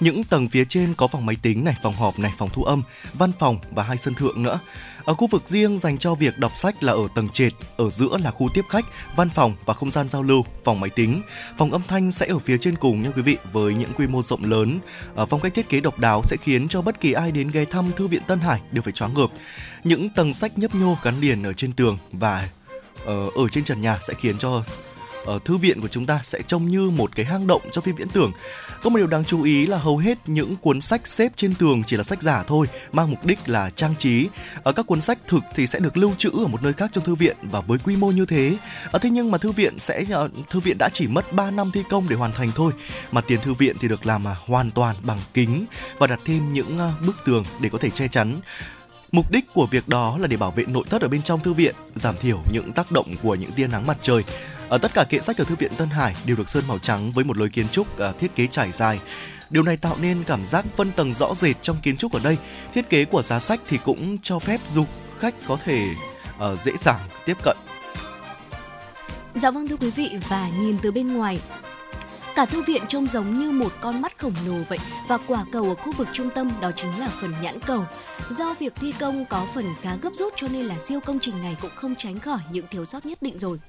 Những tầng phía trên có phòng máy tính này, phòng họp này, phòng thu âm, văn phòng và hai sân thượng nữa. Ở khu vực riêng dành cho việc đọc sách là ở tầng trệt, ở giữa là khu tiếp khách, văn phòng và không gian giao lưu, phòng máy tính. Phòng âm thanh sẽ ở phía trên cùng nha quý vị với những quy mô rộng lớn. Ở phong cách thiết kế độc đáo sẽ khiến cho bất kỳ ai đến ghé thăm thư viện Tân Hải đều phải choáng ngợp. Những tầng sách nhấp nhô gắn liền ở trên tường và ở, ở trên trần nhà sẽ khiến cho uh, thư viện của chúng ta sẽ trông như một cái hang động cho phim viễn tưởng. Có một điều đáng chú ý là hầu hết những cuốn sách xếp trên tường chỉ là sách giả thôi, mang mục đích là trang trí. Ở các cuốn sách thực thì sẽ được lưu trữ ở một nơi khác trong thư viện và với quy mô như thế. Ở thế nhưng mà thư viện sẽ thư viện đã chỉ mất 3 năm thi công để hoàn thành thôi, mà tiền thư viện thì được làm à, hoàn toàn bằng kính và đặt thêm những bức tường để có thể che chắn Mục đích của việc đó là để bảo vệ nội thất ở bên trong thư viện, giảm thiểu những tác động của những tia nắng mặt trời. Ở tất cả kệ sách ở thư viện Tân Hải đều được sơn màu trắng với một lối kiến trúc à, thiết kế trải dài. Điều này tạo nên cảm giác phân tầng rõ rệt trong kiến trúc ở đây. Thiết kế của giá sách thì cũng cho phép du khách có thể uh, dễ dàng tiếp cận. Dạ vâng thưa quý vị và nhìn từ bên ngoài Cả thư viện trông giống như một con mắt khổng lồ vậy, và quả cầu ở khu vực trung tâm đó chính là phần nhãn cầu. Do việc thi công có phần khá gấp rút cho nên là siêu công trình này cũng không tránh khỏi những thiếu sót nhất định rồi.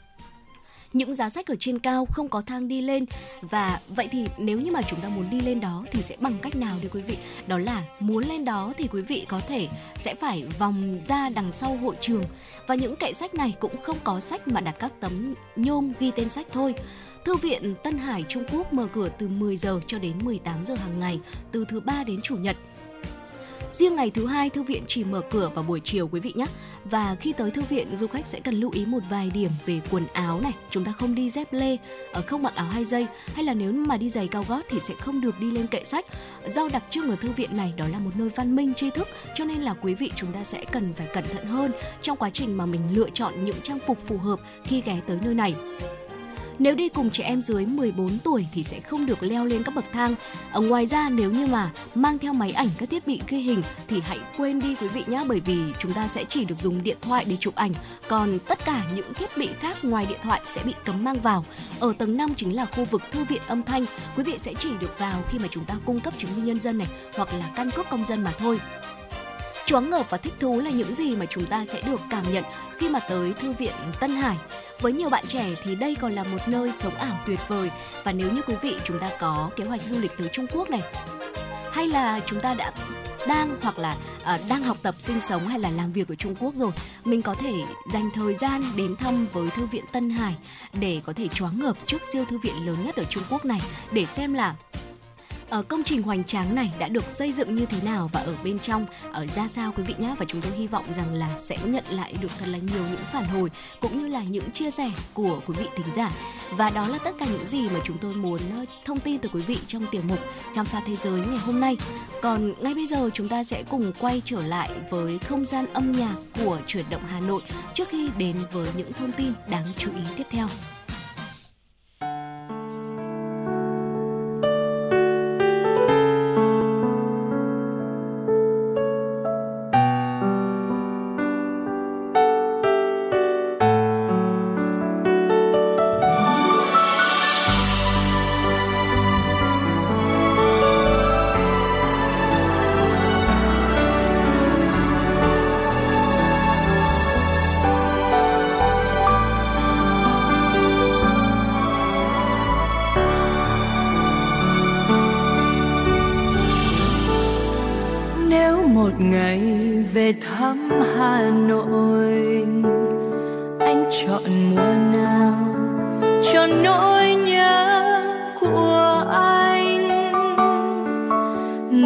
Những giá sách ở trên cao không có thang đi lên, và vậy thì nếu như mà chúng ta muốn đi lên đó thì sẽ bằng cách nào đây quý vị? Đó là muốn lên đó thì quý vị có thể sẽ phải vòng ra đằng sau hội trường. Và những kệ sách này cũng không có sách mà đặt các tấm nhôm ghi tên sách thôi. Thư viện Tân Hải Trung Quốc mở cửa từ 10 giờ cho đến 18 giờ hàng ngày, từ thứ ba đến chủ nhật. Riêng ngày thứ hai, thư viện chỉ mở cửa vào buổi chiều quý vị nhé. Và khi tới thư viện, du khách sẽ cần lưu ý một vài điểm về quần áo này. Chúng ta không đi dép lê, ờ, không mặc áo hai dây, hay là nếu mà đi giày cao gót thì sẽ không được đi lên kệ sách. Do đặc trưng ở thư viện này đó là một nơi văn minh tri thức, cho nên là quý vị chúng ta sẽ cần phải cẩn thận hơn trong quá trình mà mình lựa chọn những trang phục phù hợp khi ghé tới nơi này. Nếu đi cùng trẻ em dưới 14 tuổi thì sẽ không được leo lên các bậc thang. Ở ngoài ra nếu như mà mang theo máy ảnh các thiết bị ghi hình thì hãy quên đi quý vị nhé bởi vì chúng ta sẽ chỉ được dùng điện thoại để chụp ảnh, còn tất cả những thiết bị khác ngoài điện thoại sẽ bị cấm mang vào. Ở tầng 5 chính là khu vực thư viện âm thanh, quý vị sẽ chỉ được vào khi mà chúng ta cung cấp chứng minh nhân dân này hoặc là căn cước công dân mà thôi choáng ngợp và thích thú là những gì mà chúng ta sẽ được cảm nhận khi mà tới thư viện Tân Hải. Với nhiều bạn trẻ thì đây còn là một nơi sống ảo tuyệt vời và nếu như quý vị chúng ta có kế hoạch du lịch tới Trung Quốc này hay là chúng ta đã đang hoặc là uh, đang học tập sinh sống hay là làm việc ở Trung Quốc rồi mình có thể dành thời gian đến thăm với thư viện Tân Hải để có thể choáng ngợp trước siêu thư viện lớn nhất ở Trung Quốc này để xem là ở công trình hoành tráng này đã được xây dựng như thế nào và ở bên trong, ở ra sao quý vị nhé và chúng tôi hy vọng rằng là sẽ nhận lại được thật là nhiều những phản hồi cũng như là những chia sẻ của quý vị thính giả. Và đó là tất cả những gì mà chúng tôi muốn ờ, thông tin từ quý vị trong tiểu mục khám phá thế giới ngày hôm nay. Còn ngay bây giờ chúng ta sẽ cùng quay trở lại với không gian âm nhạc của chuyển động Hà Nội trước khi đến với những thông tin đáng chú ý tiếp theo. ngày về thăm Hà Nội. Anh chọn mùa nào cho nỗi nhớ của anh?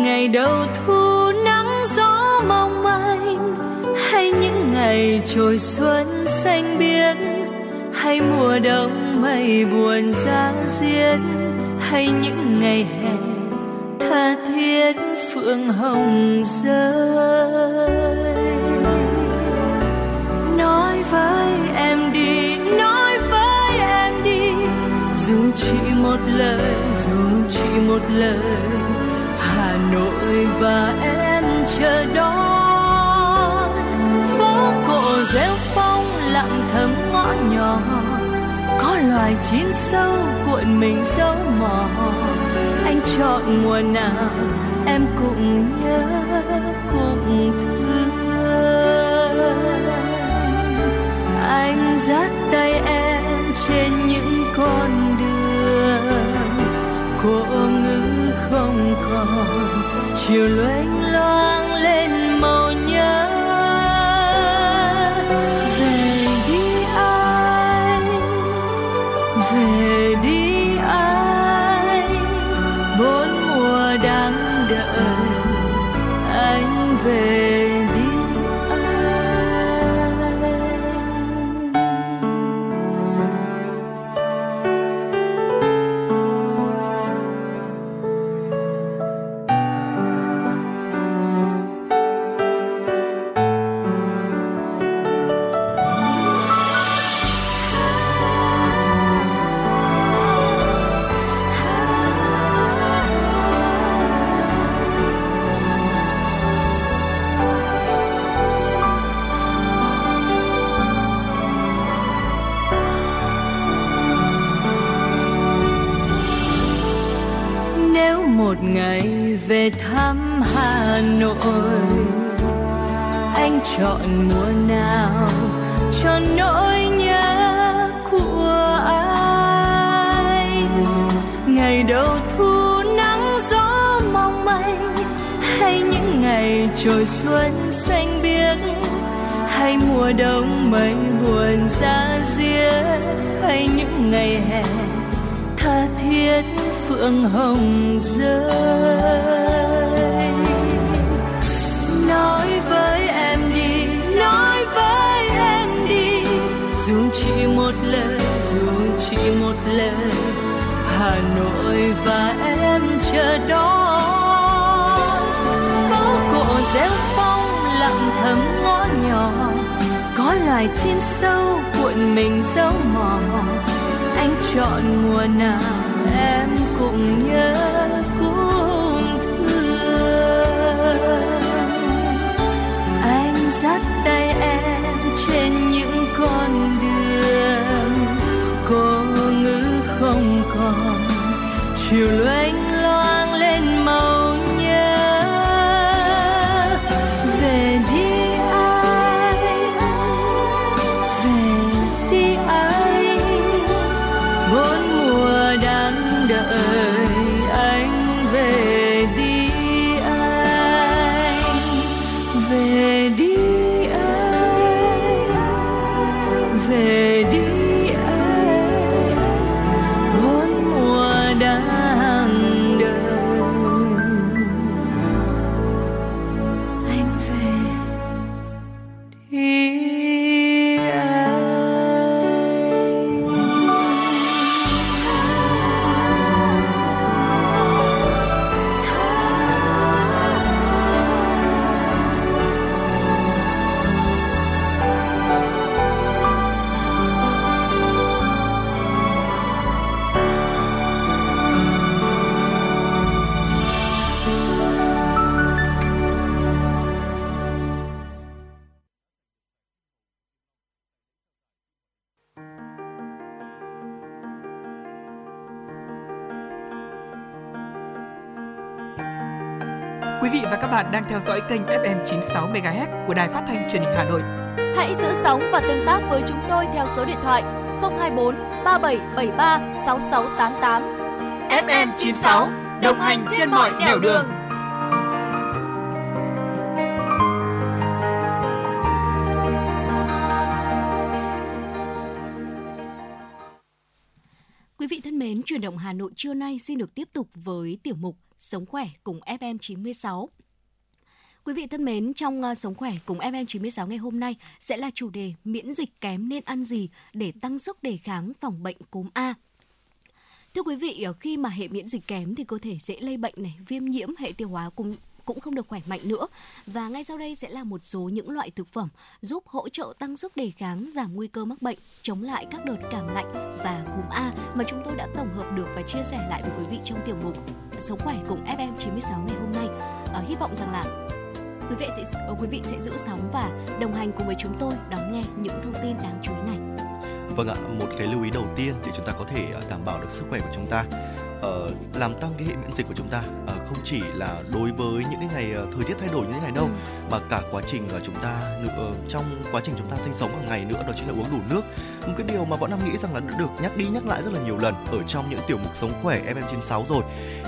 Ngày đầu thu nắng gió mong manh, hay những ngày trồi xuân xanh biếc, hay mùa đông mây buồn giá diết hay những ngày hè phượng hồng rơi. Nói với em đi, nói với em đi. Dù chỉ một lời, dù chỉ một lời, hà nội và em chờ đó phố cổ rêu phong lặng thầm ngõ nhỏ, có loài chim sâu cuộn mình dấu mòn chọn mùa nào em cũng nhớ, cũng thương. Anh dắt tay em trên những con đường cô ngữ không còn, chiều loanh loáng lên mông theo dõi kênh FM 96 MHz của đài phát thanh truyền hình Hà Nội. Hãy giữ sóng và tương tác với chúng tôi theo số điện thoại 024 3773 6688. FM 96 đồng hành trên mọi nẻo đường. Quý vị thân mến, chuyển động Hà Nội trưa nay xin được tiếp tục với tiểu mục Sống khỏe cùng FM 96. Quý vị thân mến, trong uh, Sống khỏe cùng FM 96 ngày hôm nay sẽ là chủ đề miễn dịch kém nên ăn gì để tăng sức đề kháng phòng bệnh cúm A. Thưa quý vị, ờ, khi mà hệ miễn dịch kém thì cơ thể dễ lây bệnh này, viêm nhiễm, hệ tiêu hóa cũng cũng không được khỏe mạnh nữa. Và ngay sau đây sẽ là một số những loại thực phẩm giúp hỗ trợ tăng sức đề kháng, giảm nguy cơ mắc bệnh, chống lại các đợt cảm lạnh và cúm A mà chúng tôi đã tổng hợp được và chia sẻ lại với quý vị trong tiểu mục Sống khỏe cùng FM 96 ngày hôm nay. À, hy vọng rằng là quý vị sẽ ờ, quý vị sẽ giữ sóng và đồng hành cùng với chúng tôi đón nghe những thông tin đáng chú ý này. Vâng ạ, một cái lưu ý đầu tiên thì chúng ta có thể ờ, đảm bảo được sức khỏe của chúng ta. Ờ, làm tăng cái hệ miễn dịch của chúng ta ờ, không chỉ là đối với những cái ngày ờ, thời tiết thay đổi như thế này đâu Ừ. mà cả quá trình ờ, chúng ta nữa trong quá trình chúng ta sinh sống hàng ngày nữa đó chính là uống đủ nước một cái điều mà bọn năm nghĩ rằng là đã được nhắc đi nhắc lại rất là nhiều lần ở trong những tiểu mục sống khỏe FM96 rồi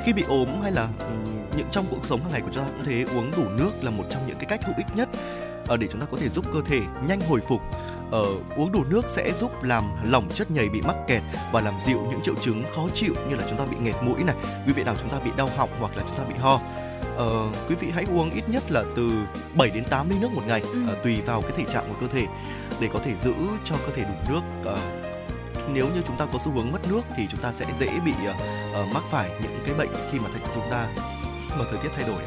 khi bị ốm hay là ừm, những trong cuộc sống hàng ngày của chúng ta cũng thế uống đủ nước là một trong những cái cách hữu ích nhất ờ, để chúng ta có thể giúp cơ thể nhanh hồi phục Ờ, uống đủ nước sẽ giúp làm lỏng chất nhầy bị mắc kẹt và làm dịu những triệu chứng khó chịu như là chúng ta bị nghẹt mũi này, quý vị nào chúng ta bị đau họng hoặc là chúng ta bị ho. Ờ, quý vị hãy uống ít nhất là từ 7 đến 8 ly nước một ngày Ừ. ờ, tùy vào cái thể trạng của cơ thể để có thể giữ cho cơ thể đủ nước. Ờ, nếu như chúng ta có xu hướng mất nước thì chúng ta sẽ dễ bị ờ, ờ, mắc phải những cái bệnh khi mà chúng ta mà thời tiết thay đổi.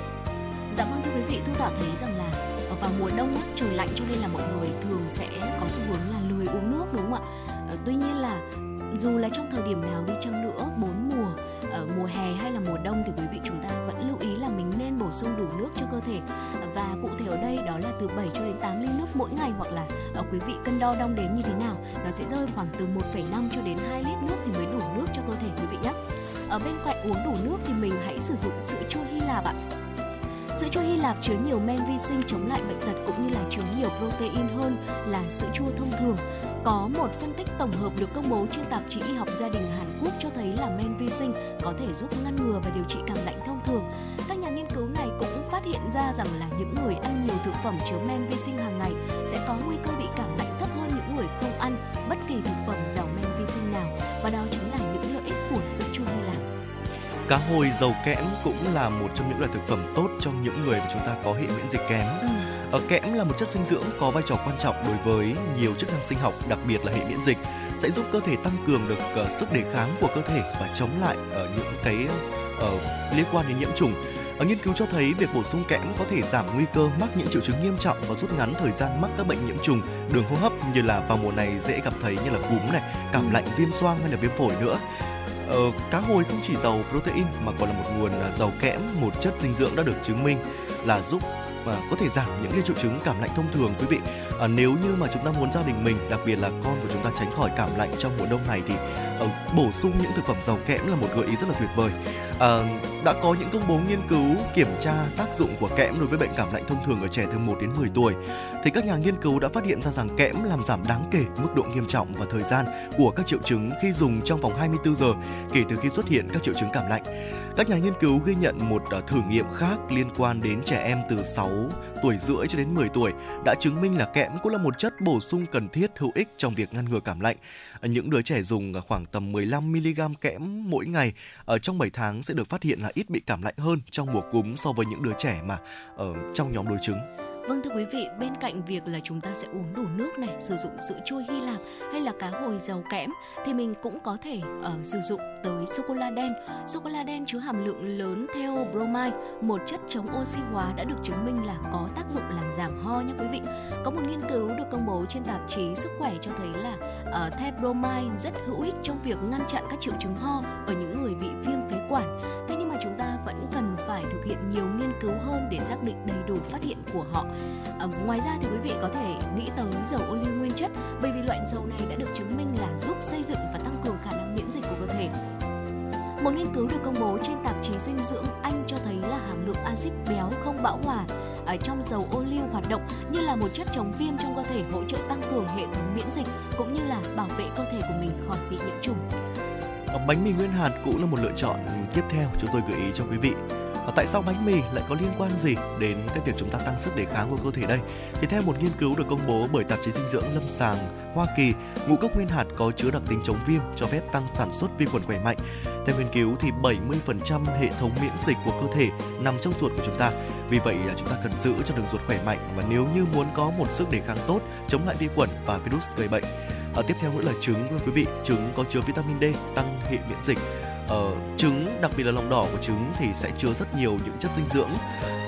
Dạ vâng thưa quý vị, Thu Thảo thấy rằng là vào mùa đông á, trời lạnh cho nên là mọi người thường sẽ có xu hướng là lười uống nước đúng không ạ? à, tuy nhiên là dù là trong thời điểm nào đi chăng nữa, bốn mùa, ở mùa hè hay là mùa đông thì quý vị chúng ta vẫn lưu ý là mình nên bổ sung đủ nước cho cơ thể ờ, và cụ thể ở đây đó là từ 7 cho đến 8 ly nước mỗi ngày hoặc là quý vị cân đo đong đếm như thế nào nó sẽ rơi khoảng từ 1,5 cho đến 2 lít nước thì mới đủ nước cho cơ thể quý vị nhé. ở bên cạnh uống đủ nước thì mình hãy sử dụng sữa chua Hy Lạp ạ. Sữa chua Hy Lạp chứa nhiều men vi sinh chống lại bệnh tật cũng như là chứa nhiều protein hơn là sữa chua thông thường. Có một phân tích tổng hợp được công bố trên tạp chí y học gia đình Hàn Quốc cho thấy là men vi sinh có thể giúp ngăn ngừa và điều trị cảm lạnh thông thường. Các nhà nghiên cứu này cũng phát hiện ra rằng là những người ăn nhiều thực phẩm chứa men vi sinh hàng ngày sẽ có nguy cơ bị cảm lạnh thấp hơn những người không ăn bất kỳ thực phẩm giàu men vi sinh nào, và đó chính là những lợi ích của sữa chua Hy Lạp. Cá hồi giàu kẽm cũng là một trong những loại thực phẩm tốt cho những người mà chúng ta có hệ miễn dịch kém. Ừ. Ở kẽm là một chất dinh dưỡng có vai trò quan trọng đối với nhiều chức năng sinh học, đặc biệt là hệ miễn dịch, sẽ giúp cơ thể tăng cường được uh, sức đề kháng của cơ thể và chống lại ở những cái uh, liên quan đến nhiễm trùng. Ở nghiên cứu cho thấy việc bổ sung kẽm có thể giảm nguy cơ mắc những triệu chứng nghiêm trọng và rút ngắn thời gian mắc các bệnh nhiễm trùng đường hô hấp như là vào mùa này dễ gặp thấy như là cúm này, cảm lạnh, viêm xoang hay là viêm phổi nữa. Ờ, cá hồi không chỉ giàu protein mà còn là một nguồn à, giàu kẽm, một chất dinh dưỡng đã được chứng minh là giúp và có thể giảm những cái triệu chứng cảm lạnh thông thường quý vị. À, nếu như mà chúng ta muốn gia đình mình, đặc biệt là con của chúng ta tránh khỏi cảm lạnh trong mùa đông này thì à, bổ sung những thực phẩm giàu kẽm là một gợi ý rất là tuyệt vời. À, đã có những công bố nghiên cứu kiểm tra tác dụng của kẽm đối với bệnh cảm lạnh thông thường ở trẻ từ 1 đến 10 tuổi. Thì các nhà nghiên cứu đã phát hiện ra rằng kẽm làm giảm đáng kể mức độ nghiêm trọng và thời gian của các triệu chứng khi dùng trong vòng 24 giờ kể từ khi xuất hiện các triệu chứng cảm lạnh. Các nhà nghiên cứu ghi nhận một ờ, thử nghiệm khác liên quan đến trẻ em từ 6 tuổi rưỡi cho đến 10 tuổi, đã chứng minh là kẽm cũng là một chất bổ sung cần thiết, hữu ích trong việc ngăn ngừa cảm lạnh. Những đứa trẻ dùng khoảng tầm 15 mg kẽm mỗi ngày ở trong 7 tháng sẽ được phát hiện là ít bị cảm lạnh hơn trong mùa cúm so với những đứa trẻ mà ở trong nhóm đối chứng. Vâng thưa quý vị, bên cạnh việc là chúng ta sẽ uống đủ nước này, sử dụng sữa chua Hy Lạp hay là cá hồi giàu kẽm thì mình cũng có thể uh, sử dụng tới sô cô la đen. Sô cô la đen chứa hàm lượng lớn theo bromide, một chất chống oxy hóa đã được chứng minh là có tác dụng làm giảm ho nha quý vị. Có một nghiên cứu được công bố trên tạp chí Sức khỏe cho thấy là ờ, uh, the bromide rất hữu ích trong việc ngăn chặn các triệu chứng ho ở những người bị viêm phế quản. Thế nhưng mà chúng ta vẫn hiện nhiều nghiên cứu hơn để xác định đầy đủ phát hiện của họ À, ngoài ra thì quý vị có thể nghĩ tới dầu ô liu nguyên chất bởi vì loại dầu này đã được chứng minh là giúp xây dựng và tăng cường khả năng miễn dịch của cơ thể. Một nghiên cứu được công bố trên tạp chí dinh dưỡng Anh cho thấy là hàm lượng axit béo không bão hòa ở trong dầu ô liu hoạt động như là một chất chống viêm trong cơ thể hỗ trợ tăng cường hệ thống miễn dịch cũng như là bảo vệ cơ thể của mình khỏi bị nhiễm trùng. Bánh mì nguyên hạt cũng là một lựa chọn tiếp theo chúng tôi gợi ý cho quý vị và tại sao bánh mì lại có liên quan gì đến cái việc chúng ta tăng sức đề kháng của cơ thể đây? Thì theo một nghiên cứu được công bố bởi tạp chí dinh dưỡng lâm sàng Hoa Kỳ, ngũ cốc nguyên hạt có chứa đặc tính chống viêm cho phép tăng sản xuất vi khuẩn khỏe mạnh. Theo nghiên cứu thì 70% hệ thống miễn dịch của cơ thể nằm trong ruột của chúng ta. Vì vậy là chúng ta cần giữ cho đường ruột khỏe mạnh và nếu như muốn có một sức đề kháng tốt chống lại vi khuẩn và virus gây bệnh. Ở tiếp theo nữa là trứng quý vị, trứng có chứa vitamin D tăng hệ miễn dịch uh, trứng đặc biệt là lòng đỏ của trứng thì sẽ chứa rất nhiều những chất dinh dưỡng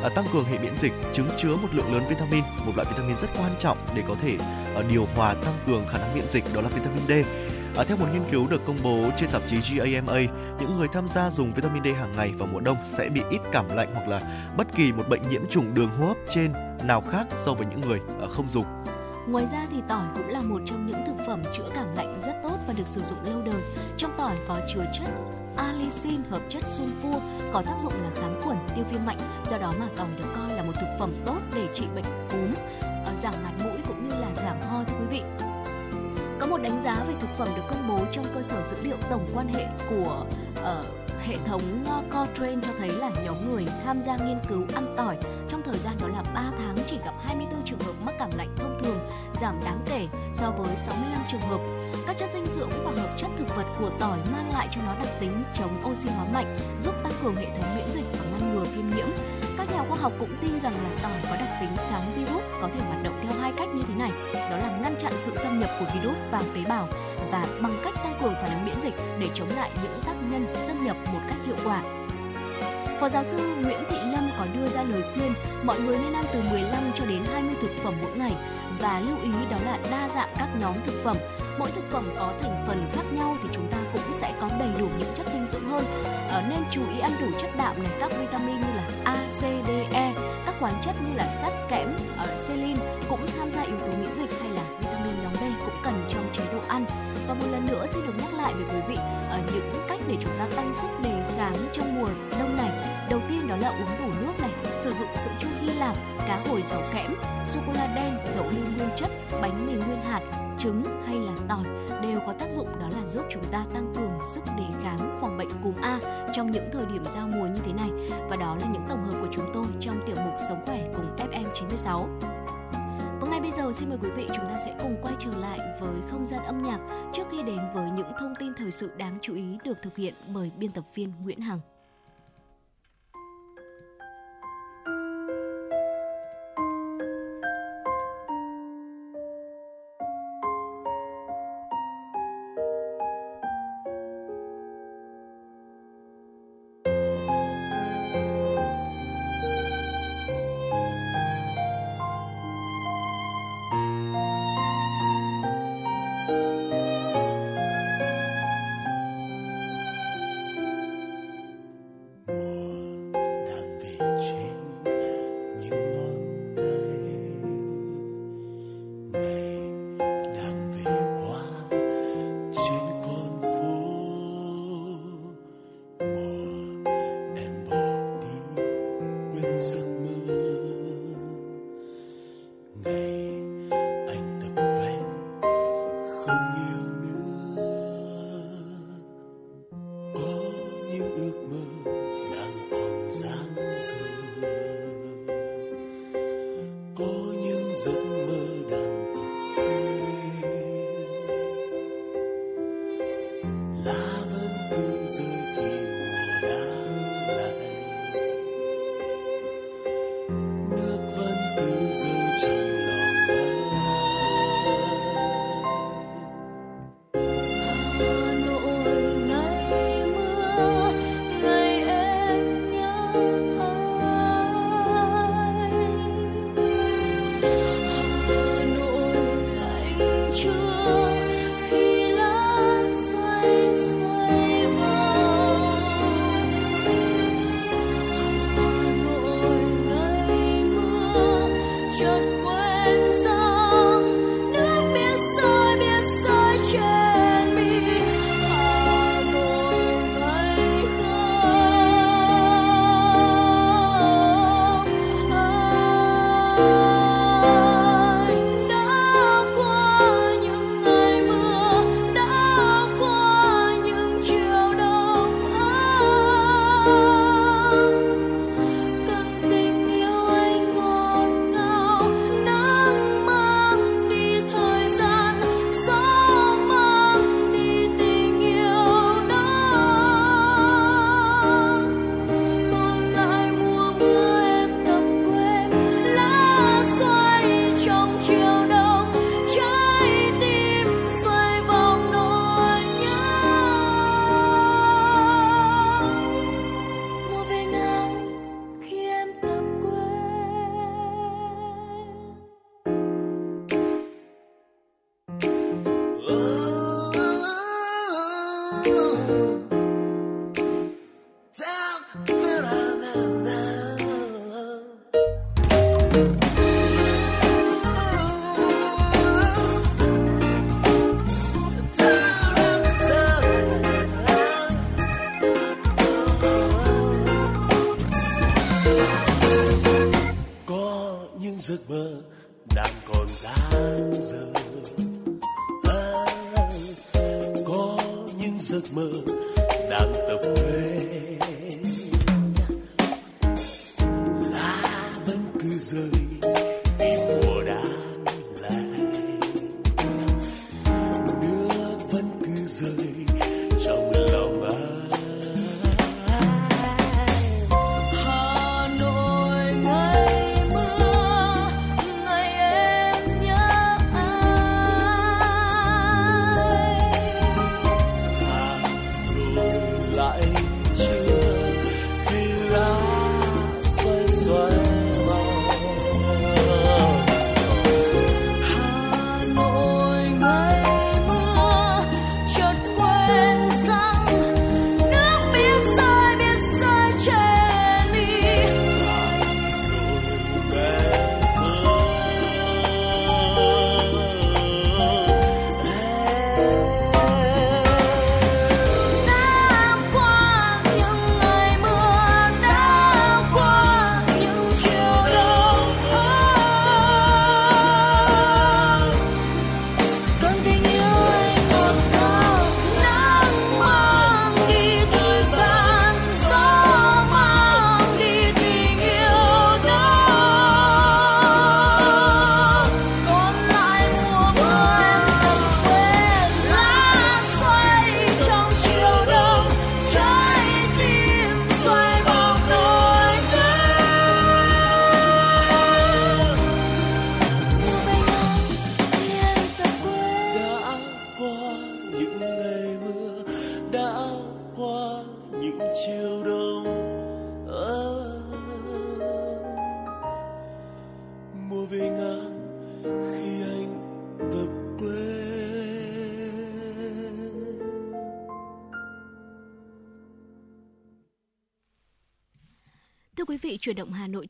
uh, tăng cường hệ miễn dịch trứng chứa một lượng lớn vitamin một loại vitamin rất quan trọng để có thể uh, điều hòa tăng cường khả năng miễn dịch đó là vitamin D À, theo một nghiên cứu được công bố trên tạp chí GAMA, những người tham gia dùng vitamin D hàng ngày vào mùa đông sẽ bị ít cảm lạnh hoặc là bất kỳ một bệnh nhiễm trùng đường hô hấp trên nào khác so với những người à, không dùng. Ngoài ra thì tỏi cũng là một trong những thực phẩm chữa cảm lạnh rất tốt và được sử dụng lâu đời. Trong tỏi có chứa chất Alicin, hợp chất sunfua có tác dụng là kháng khuẩn, tiêu viêm mạnh. Do đó mà tỏi được coi là một thực phẩm tốt để trị bệnh cúm, ờ, giảm ngạt mũi cũng như là giảm ho thưa quý vị. Có một đánh giá về thực phẩm được công bố trong cơ sở dữ liệu tổng quan hệ của uh, hệ thống ờ, Cochrane cho thấy là nhóm người tham gia nghiên cứu ăn tỏi trong thời gian đó là 3 tháng chỉ gặp 24 trường hợp mắc cảm lạnh thông thường, giảm đáng kể so với 65 trường hợp. Các chất dinh dưỡng và hợp chất thực vật của tỏi mang lại cho nó đặc tính chống oxy hóa mạnh, giúp tăng cường hệ thống miễn dịch và ngăn ngừa viêm nhiễm. Các nhà khoa học cũng tin rằng là tỏi có đặc tính kháng virus có thể hoạt động theo hai cách như thế này, đó là ngăn chặn sự xâm nhập của virus vào tế bào và bằng cách tăng cường phản ứng miễn dịch để chống lại những tác nhân xâm nhập một cách hiệu quả. Phó giáo sư Nguyễn Thị Lâm có đưa ra lời khuyên mọi người nên ăn từ 15 cho đến 20 thực phẩm mỗi ngày và lưu ý đó là đa dạng các nhóm thực phẩm. Mỗi thực phẩm có thành phần khác nhau thì chúng ta cũng sẽ có đầy đủ những chất dinh dưỡng hơn. À, nên chú ý ăn đủ chất đạm này, các vitamin như là A, C, D, E, các khoáng chất như là sắt, kẽm, ờ, uh, selin cũng tham gia yếu tố miễn dịch hay là vitamin nhóm B cũng cần trong chế độ ăn. Và một lần nữa xin được nhắc lại với quý vị uh, những cách để chúng ta tăng sức đề kháng trong mùa đông này. Đầu tiên đó là uống đủ nước này, sử dụng sữa chua Hy Lạp, cá hồi giàu kẽm, sô cô la đen, dầu lưu nguyên chất, bánh mì nguyên hạt, trứng hay là tỏi đều có tác dụng đó là giúp chúng ta tăng cường sức đề kháng, phòng bệnh cúm A trong những thời điểm giao mùa như thế này. Và đó là những tổng hợp của chúng tôi trong tiểu mục Sống khỏe cùng FM 96. Và ngay bây giờ xin mời quý vị chúng ta sẽ cùng quay trở lại với không gian âm nhạc trước khi đến với những thông tin thời sự đáng chú ý được thực hiện bởi biên tập viên Nguyễn Hằng.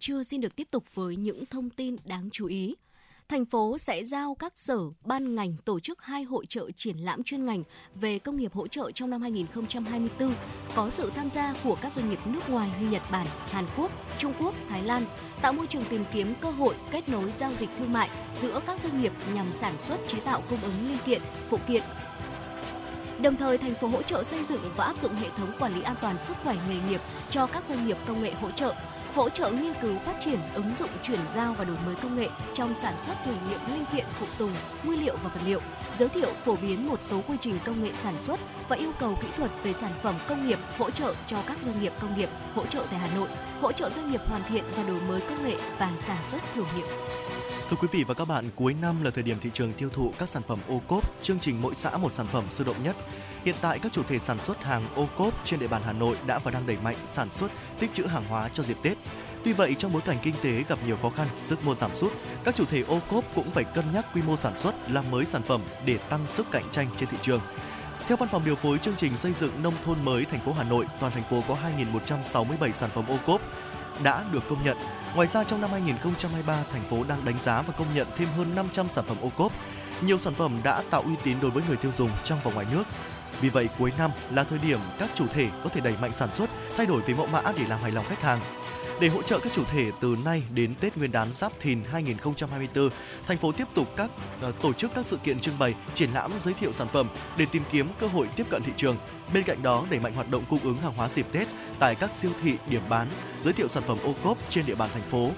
Trưa xin được tiếp tục với những thông tin đáng chú ý. Thành phố sẽ giao các sở, ban ngành tổ chức hai hội trợ triển lãm chuyên ngành về công nghiệp hỗ trợ trong năm 2024, có sự tham gia của các doanh nghiệp nước ngoài như Nhật Bản, Hàn Quốc, Trung Quốc, Thái Lan, tạo môi trường tìm kiếm cơ hội kết nối giao dịch thương mại giữa các doanh nghiệp nhằm sản xuất chế tạo cung ứng linh kiện, phụ kiện, Đồng thời, thành phố hỗ trợ xây dựng và áp dụng hệ thống quản lý an toàn sức khỏe nghề nghiệp cho các doanh nghiệp công nghệ hỗ trợ, hỗ trợ nghiên cứu phát triển, ứng dụng chuyển giao và đổi mới công nghệ trong sản xuất thử nghiệm linh kiện phụ tùng, nguyên liệu và vật liệu, giới thiệu phổ biến một số quy trình công nghệ sản xuất và yêu cầu kỹ thuật về sản phẩm công nghiệp hỗ trợ cho các doanh nghiệp công nghiệp hỗ trợ tại Hà Nội, hỗ trợ doanh nghiệp hoàn thiện và đổi mới công nghệ và sản xuất thử nghiệm. Thưa quý vị và các bạn, cuối năm là thời điểm thị trường tiêu thụ các sản phẩm ô cốp, chương trình mỗi xã một sản phẩm sôi động nhất. Hiện tại các chủ thể sản xuất hàng ô cốp trên địa bàn Hà Nội đã và đang đẩy mạnh sản xuất, tích trữ hàng hóa cho dịp Tết. Tuy vậy, trong bối cảnh kinh tế gặp nhiều khó khăn, sức mua giảm sút, các chủ thể ô cốp cũng phải cân nhắc quy mô sản xuất, làm mới sản phẩm để tăng sức cạnh tranh trên thị trường. Theo Văn phòng điều phối chương trình xây dựng nông thôn mới thành phố Hà Nội, toàn thành phố có 2.167 sản phẩm ô cốp đã được công nhận. Ngoài ra trong năm 2023, thành phố đang đánh giá và công nhận thêm hơn 500 sản phẩm ô cốp. Nhiều sản phẩm đã tạo uy tín đối với người tiêu dùng trong và ngoài nước. Vì vậy, cuối năm là thời điểm các chủ thể có thể đẩy mạnh sản xuất, thay đổi về mẫu mã để làm hài lòng khách hàng. Để hỗ trợ các chủ thể từ nay đến Tết Nguyên đán Giáp Thìn 2024, thành phố tiếp tục các uh, tổ chức các sự kiện trưng bày, triển lãm giới thiệu sản phẩm để tìm kiếm cơ hội tiếp cận thị trường. Bên cạnh đó, đẩy mạnh hoạt động cung ứng hàng hóa dịp Tết tại các siêu thị, điểm bán, giới thiệu sản phẩm ô cốp trên địa bàn thành phố.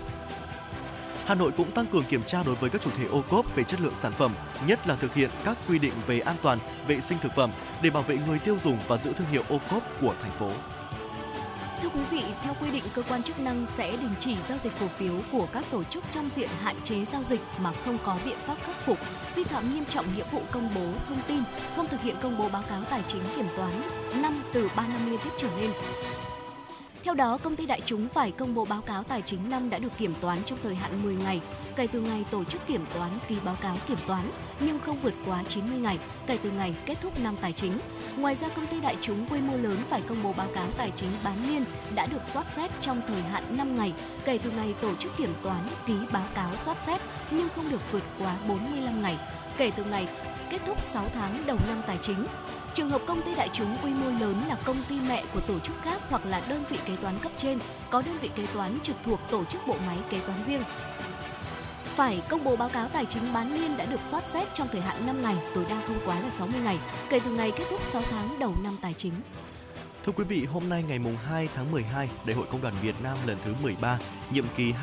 Hà Nội cũng tăng cường kiểm tra đối với các chủ thể ô cốp về chất lượng sản phẩm, nhất là thực hiện các quy định về an toàn, vệ sinh thực phẩm để bảo vệ người tiêu dùng và giữ thương hiệu ô cốp của thành phố. Thưa quý vị, theo quy định, cơ quan chức năng sẽ đình chỉ giao dịch cổ phiếu của các tổ chức trong diện hạn chế giao dịch mà không có biện pháp khắc phục, vi phạm nghiêm trọng nghĩa vụ công bố thông tin, không thực hiện công bố báo cáo tài chính kiểm toán năm từ 3 năm liên tiếp trở lên theo đó, công ty đại chúng phải công bố báo cáo tài chính năm đã được kiểm toán trong thời hạn 10 ngày kể từ ngày tổ chức kiểm toán ký báo cáo kiểm toán nhưng không vượt quá 90 ngày kể từ ngày kết thúc năm tài chính. Ngoài ra, công ty đại chúng quy mô lớn phải công bố báo cáo tài chính bán niên đã được soát xét trong thời hạn 5 ngày kể từ ngày tổ chức kiểm toán ký báo cáo soát xét nhưng không được vượt quá 45 ngày kể từ ngày kết thúc 6 tháng đầu năm tài chính. Trường hợp công ty đại chúng quy mô lớn là công ty mẹ của tổ chức khác hoặc là đơn vị kế toán cấp trên, có đơn vị kế toán trực thuộc tổ chức bộ máy kế toán riêng. Phải công bố báo cáo tài chính bán niên đã được soát xét trong thời hạn 5 ngày, tối đa không quá là 60 ngày, kể từ ngày kết thúc 6 tháng đầu năm tài chính. Thưa quý vị, hôm nay ngày mùng 2 tháng 12, Đại hội Công đoàn Việt Nam lần thứ 13, nhiệm kỳ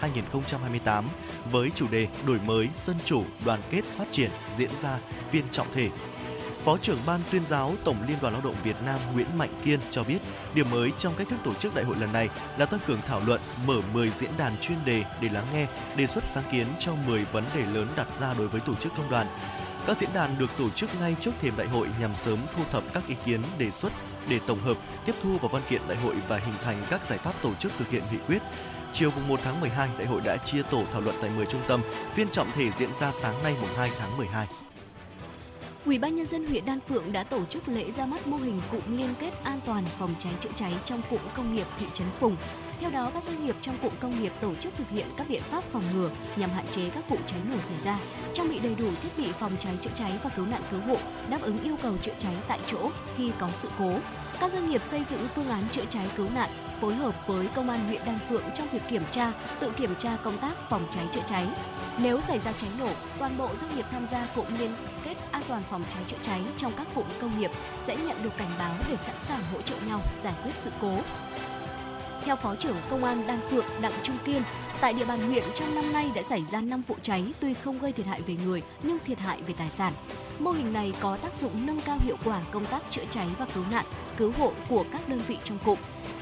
2023-2028 với chủ đề Đổi mới, dân chủ, đoàn kết, phát triển diễn ra viên trọng thể Phó trưởng ban tuyên giáo Tổng Liên đoàn Lao động Việt Nam Nguyễn Mạnh Kiên cho biết, điểm mới trong cách thức tổ chức đại hội lần này là tăng cường thảo luận, mở 10 diễn đàn chuyên đề để lắng nghe, đề xuất sáng kiến cho 10 vấn đề lớn đặt ra đối với tổ chức công đoàn. Các diễn đàn được tổ chức ngay trước thềm đại hội nhằm sớm thu thập các ý kiến đề xuất để tổng hợp, tiếp thu vào văn kiện đại hội và hình thành các giải pháp tổ chức thực hiện nghị quyết. Chiều 1 tháng 12, đại hội đã chia tổ thảo luận tại 10 trung tâm, phiên trọng thể diễn ra sáng nay mùng 2 tháng 12. Ủy ban nhân dân huyện Đan Phượng đã tổ chức lễ ra mắt mô hình cụm liên kết an toàn phòng cháy chữa cháy trong cụm công nghiệp thị trấn Phùng. Theo đó, các doanh nghiệp trong cụm công nghiệp tổ chức thực hiện các biện pháp phòng ngừa nhằm hạn chế các vụ cháy nổ xảy ra, trang bị đầy đủ thiết bị phòng cháy chữa cháy và cứu nạn cứu hộ, đáp ứng yêu cầu chữa cháy tại chỗ khi có sự cố. Các doanh nghiệp xây dựng phương án chữa cháy cứu nạn, phối hợp với công an huyện Đan Phượng trong việc kiểm tra, tự kiểm tra công tác phòng cháy chữa cháy. Nếu xảy ra cháy nổ, toàn bộ doanh nghiệp tham gia cụm liên kết an toàn phòng cháy chữa cháy trong các cụm công nghiệp sẽ nhận được cảnh báo để sẵn sàng hỗ trợ nhau giải quyết sự cố. Theo Phó trưởng Công an Đan Phượng Đặng Trung Kiên, tại địa bàn huyện trong năm nay đã xảy ra 5 vụ cháy tuy không gây thiệt hại về người nhưng thiệt hại về tài sản. Mô hình này có tác dụng nâng cao hiệu quả công tác chữa cháy và cứu nạn, cứu hộ của các đơn vị trong cụm.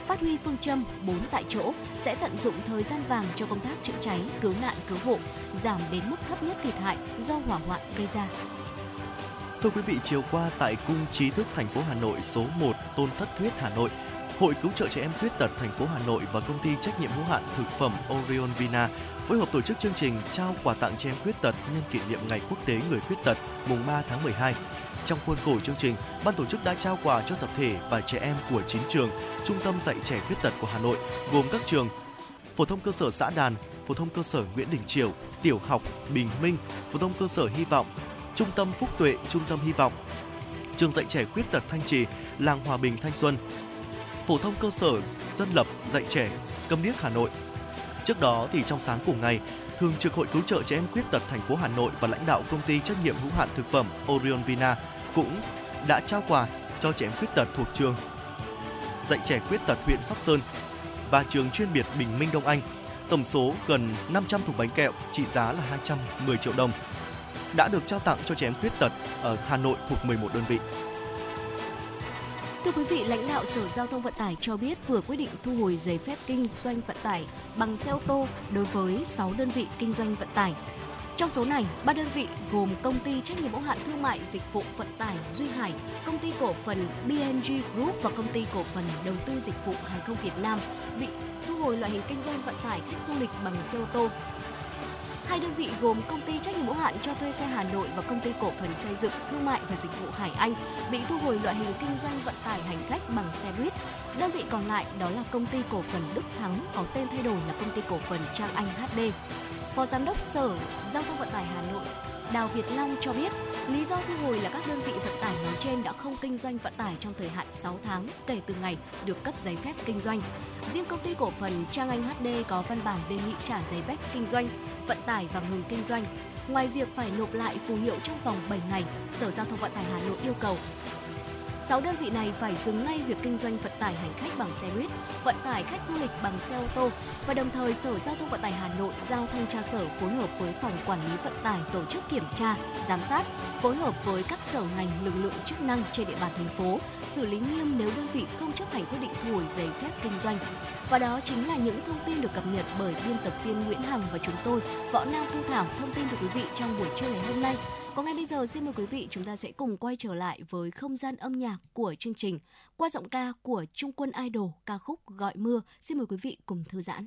Phát huy phương châm 4 tại chỗ sẽ tận dụng thời gian vàng cho công tác chữa cháy, cứu nạn, cứu hộ, giảm đến mức thấp nhất thiệt hại do hỏa hoạn gây ra. Thưa quý vị, chiều qua tại Cung Trí thức thành phố Hà Nội số 1 Tôn Thất Thuyết Hà Nội, Hội Cứu trợ trẻ em khuyết tật thành phố Hà Nội và công ty trách nhiệm hữu hạn thực phẩm Orion Vina phối hợp tổ chức chương trình trao quà tặng trẻ em khuyết tật nhân kỷ niệm Ngày Quốc tế Người khuyết tật mùng 3 tháng 12. Trong khuôn khổ chương trình, ban tổ chức đã trao quà cho tập thể và trẻ em của 9 trường, trung tâm dạy trẻ khuyết tật của Hà Nội, gồm các trường phổ thông cơ sở xã Đàn, phổ thông cơ sở Nguyễn Đình triều tiểu học Bình Minh, phổ thông cơ sở Hy vọng, trung tâm Phúc Tuệ, trung tâm Hy vọng, trường dạy trẻ khuyết tật Thanh Trì, làng Hòa Bình Thanh Xuân, phổ thông cơ sở dân lập dạy trẻ Câm Điếc Hà Nội. Trước đó thì trong sáng cùng ngày, Thường trực Hội Cứu trợ trẻ em khuyết tật thành phố Hà Nội và lãnh đạo công ty trách nhiệm hữu hạn thực phẩm Orion Vina cũng đã trao quà cho trẻ em khuyết tật thuộc trường dạy trẻ khuyết tật huyện Sóc Sơn và trường chuyên biệt Bình Minh Đông Anh. Tổng số gần 500 thùng bánh kẹo trị giá là 210 triệu đồng đã được trao tặng cho trẻ em khuyết tật ở Hà Nội thuộc 11 đơn vị. Thưa quý vị, lãnh đạo Sở Giao thông Vận tải cho biết vừa quyết định thu hồi giấy phép kinh doanh vận tải bằng xe ô tô đối với 6 đơn vị kinh doanh vận tải. Trong số này, ba đơn vị gồm công ty trách nhiệm hữu hạn thương mại dịch vụ vận tải Duy Hải, công ty cổ phần BNG Group và công ty cổ phần đầu tư dịch vụ hàng không Việt Nam bị thu hồi loại hình kinh doanh vận tải khách du lịch bằng xe ô tô Hai đơn vị gồm công ty trách nhiệm hữu hạn cho thuê xe Hà Nội và công ty cổ phần xây dựng, thương mại và dịch vụ Hải Anh bị thu hồi loại hình kinh doanh vận tải hành khách bằng xe buýt. Đơn vị còn lại đó là công ty cổ phần Đức Thắng có tên thay đổi là công ty cổ phần Trang Anh HD. Phó Giám đốc Sở Giao thông Vận tải Hà Nội Đào Việt Long cho biết, lý do thu hồi là các đơn vị vận tải nói trên đã không kinh doanh vận tải trong thời hạn 6 tháng kể từ ngày được cấp giấy phép kinh doanh. Riêng công ty cổ phần Trang Anh HD có văn bản đề nghị trả giấy phép kinh doanh, vận tải và ngừng kinh doanh. Ngoài việc phải nộp lại phù hiệu trong vòng 7 ngày, Sở Giao thông Vận tải Hà Nội yêu cầu 6 đơn vị này phải dừng ngay việc kinh doanh vận tải hành khách bằng xe buýt, vận tải khách du lịch bằng xe ô tô và đồng thời Sở Giao thông Vận tải Hà Nội giao thanh tra sở phối hợp với phòng quản lý vận tải tổ chức kiểm tra, giám sát, phối hợp với các sở ngành lực lượng chức năng trên địa bàn thành phố xử lý nghiêm nếu đơn vị không chấp hành quyết định thu hồi giấy phép kinh doanh. Và đó chính là những thông tin được cập nhật bởi biên tập viên Nguyễn Hằng và chúng tôi, Võ Nam Thu Thảo thông tin từ quý vị trong buổi trưa ngày hôm nay. Còn ngay bây giờ, xin mời quý vị chúng ta sẽ cùng quay trở lại với không gian âm nhạc của chương trình qua giọng ca của Trung Quân Idol, ca khúc Gọi mưa. Xin mời quý vị cùng thư giãn.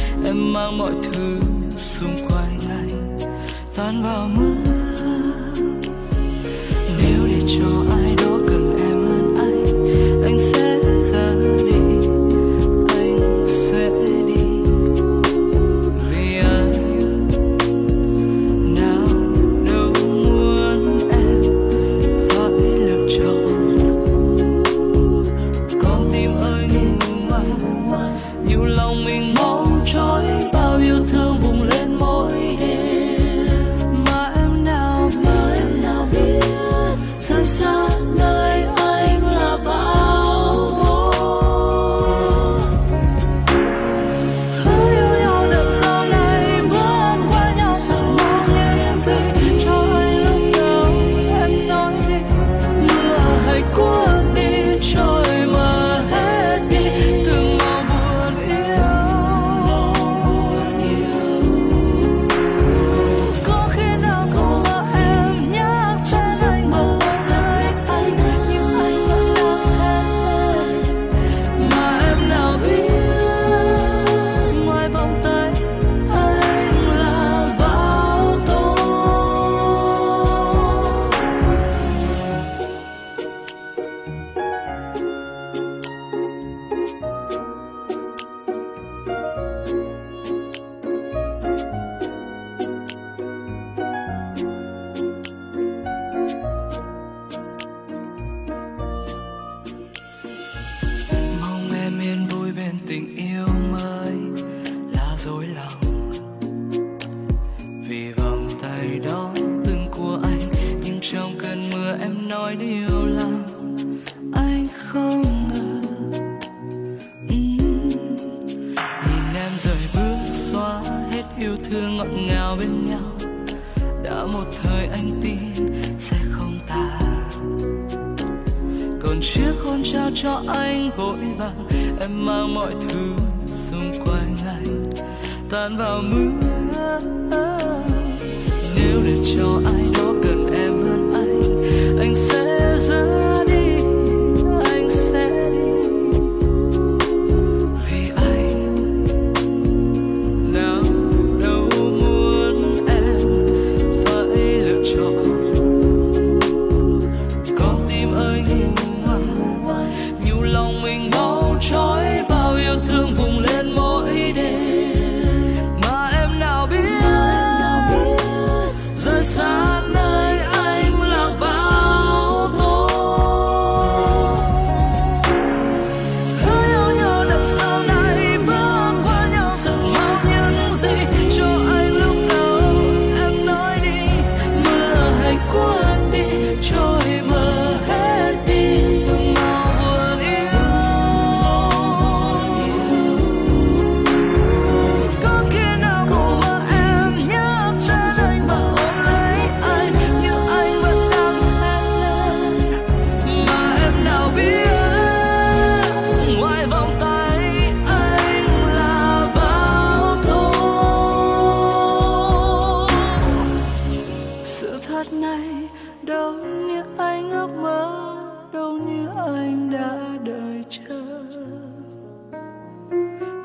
em mang mọi thứ xung quanh anh tan vào mưa. Nếu để cho anh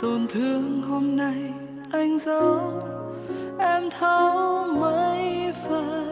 tổn thương hôm nay anh giấu em thấu mấy phần.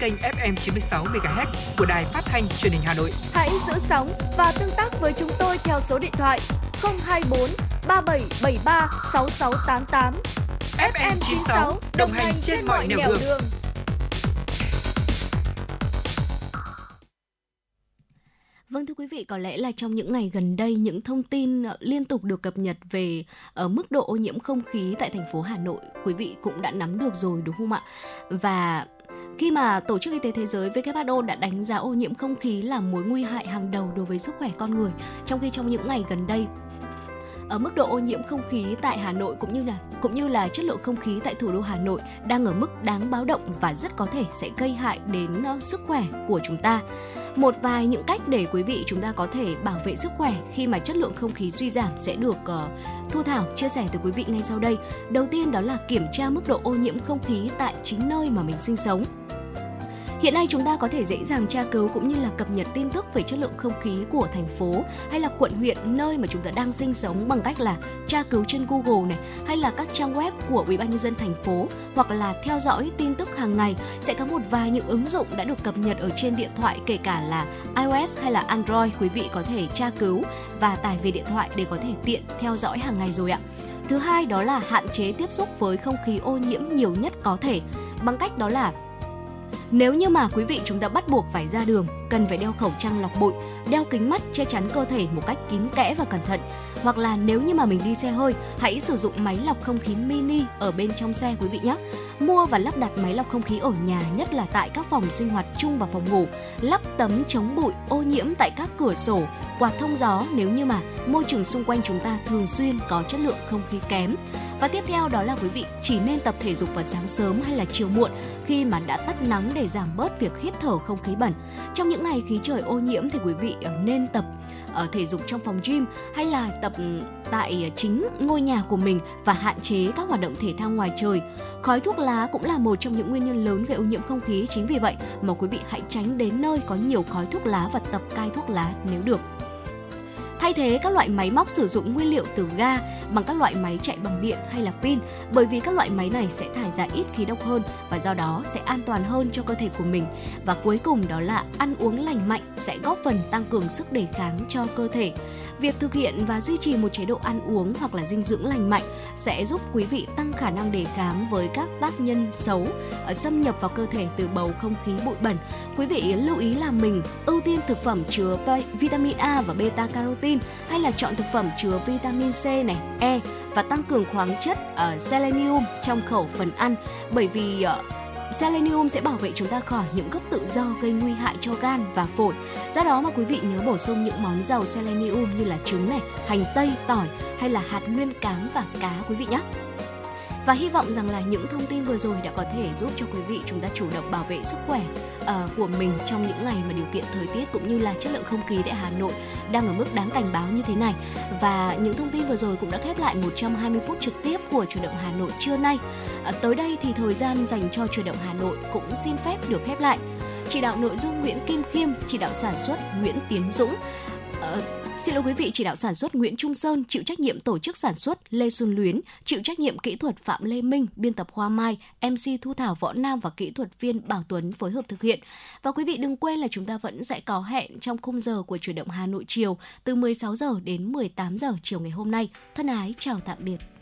Kênh FM 96 MHz của đài phát thanh truyền hình Hà Nội. Hãy giữ sóng và tương tác với chúng tôi theo số điện thoại 024 3773 6688. FM 96 đồng hành trên mọi nẻo đường. Vâng thưa quý vị, có lẽ là trong những ngày gần đây những thông tin ờ, liên tục được cập nhật về ở mức độ ô nhiễm không khí tại thành phố Hà Nội, quý vị cũng đã nắm được rồi đúng không ạ? Và khi mà Tổ chức Y tế Thế giới WHO đã đánh giá ô nhiễm không khí là mối nguy hại hàng đầu đối với sức khỏe con người, trong khi trong những ngày gần đây ở mức độ ô nhiễm không khí tại Hà Nội cũng như là cũng như là chất lượng không khí tại thủ đô Hà Nội đang ở mức đáng báo động và rất có thể sẽ gây hại đến ờ, sức khỏe của chúng ta. Một vài những cách để quý vị chúng ta có thể bảo vệ sức khỏe khi mà chất lượng không khí suy giảm sẽ được uh, Thu Thảo chia sẻ tới quý vị ngay sau đây. Đầu tiên đó là kiểm tra mức độ ô nhiễm không khí tại chính nơi mà mình sinh sống. Hiện nay chúng ta có thể dễ dàng tra cứu cũng như là cập nhật tin tức về chất lượng không khí của thành phố hay là quận, huyện, nơi mà chúng ta đang sinh sống bằng cách là tra cứu trên Google này, hay là các trang web của Ủy ban nhân dân thành phố, hoặc là theo dõi tin tức hàng ngày sẽ có một vài những ứng dụng đã được cập nhật ở trên điện thoại, kể cả là iOS hay là Android, quý vị có thể tra cứu và tải về điện thoại để có thể tiện theo dõi hàng ngày rồi ạ. Thứ hai đó là hạn chế tiếp xúc với không khí ô nhiễm nhiều nhất có thể, bằng cách đó là nếu như mà quý vị chúng ta bắt buộc phải ra đường, cần phải đeo khẩu trang lọc bụi, đeo kính mắt che chắn cơ thể một cách kín kẽ và cẩn thận. Hoặc là nếu như mà mình đi xe hơi, hãy sử dụng máy lọc không khí mini ở bên trong xe quý vị nhé. Mua và lắp đặt máy lọc không khí ở nhà, nhất là tại các phòng sinh hoạt chung và phòng ngủ. Lắp tấm chống bụi ô nhiễm tại các cửa sổ, quạt thông gió nếu như mà môi trường xung quanh chúng ta thường xuyên có chất lượng không khí kém. Và tiếp theo đó là quý vị, chỉ nên tập thể dục vào sáng sớm hay là chiều muộn khi mà đã tắt nắng để giảm bớt việc hít thở không khí bẩn. Trong những ngày khí trời ô nhiễm thì quý vị ờ, nên tập ở thể dục trong phòng gym hay là tập ừ, tại chính ngôi nhà của mình và hạn chế các hoạt động thể thao ngoài trời. Khói thuốc lá cũng là một trong những nguyên nhân lớn gây ô nhiễm không khí. Chính vì vậy mà quý vị hãy tránh đến nơi có nhiều khói thuốc lá và tập cai thuốc lá nếu được thay thế các loại máy móc sử dụng nguyên liệu từ ga bằng các loại máy chạy bằng điện hay là pin, bởi vì các loại máy này sẽ thải ra ít khí độc hơn và do đó sẽ an toàn hơn cho cơ thể của mình. Và cuối cùng đó là ăn uống lành mạnh sẽ góp phần tăng cường sức đề kháng cho cơ thể. Việc thực hiện và duy trì một chế độ ăn uống hoặc là dinh dưỡng lành mạnh sẽ giúp quý vị tăng khả năng đề kháng với các tác nhân xấu ờ, xâm nhập vào cơ thể từ bầu không khí bụi bẩn. Quý vị lưu ý là mình ưu tiên thực phẩm chứa vitamin A và beta carotene carotin hay là chọn thực phẩm chứa vitamin C này, E và tăng cường khoáng chất uh, selenium trong khẩu phần ăn bởi vì uh, Selenium sẽ bảo vệ chúng ta khỏi những gốc tự do gây nguy hại cho gan và phổi. Do đó mà quý vị nhớ bổ sung những món giàu selenium như là trứng này, hành tây, tỏi hay là hạt nguyên cám và cá quý vị nhé. Và hy vọng rằng là những thông tin vừa rồi đã có thể giúp cho quý vị chúng ta chủ động bảo vệ sức khỏe uh, của mình trong những ngày mà điều kiện thời tiết cũng như là chất lượng không khí tại Hà Nội đang ở mức đáng cảnh báo như thế này. Và những thông tin vừa rồi cũng đã khép lại 120 phút trực tiếp của chủ động Hà Nội trưa nay. À, tới đây thì thời gian dành cho chủ động Hà Nội cũng xin phép được khép lại. Chỉ đạo nội dung Nguyễn Kim Khiêm, chỉ đạo sản xuất Nguyễn Tiến Dũng. À, Xin lỗi quý vị, chỉ đạo sản xuất Nguyễn Trung Sơn, chịu trách nhiệm tổ chức sản xuất Lê Xuân Luyến, chịu trách nhiệm kỹ thuật Phạm Lê Minh, biên tập Hoa Mai, MC Thu Thảo Võ Nam và kỹ thuật viên Bảo Tuấn phối hợp thực hiện. Và quý vị đừng quên là chúng ta vẫn sẽ có hẹn trong khung giờ của chuyển động Hà Nội chiều từ 16 giờ đến 18 giờ chiều ngày hôm nay. Thân ái chào tạm biệt.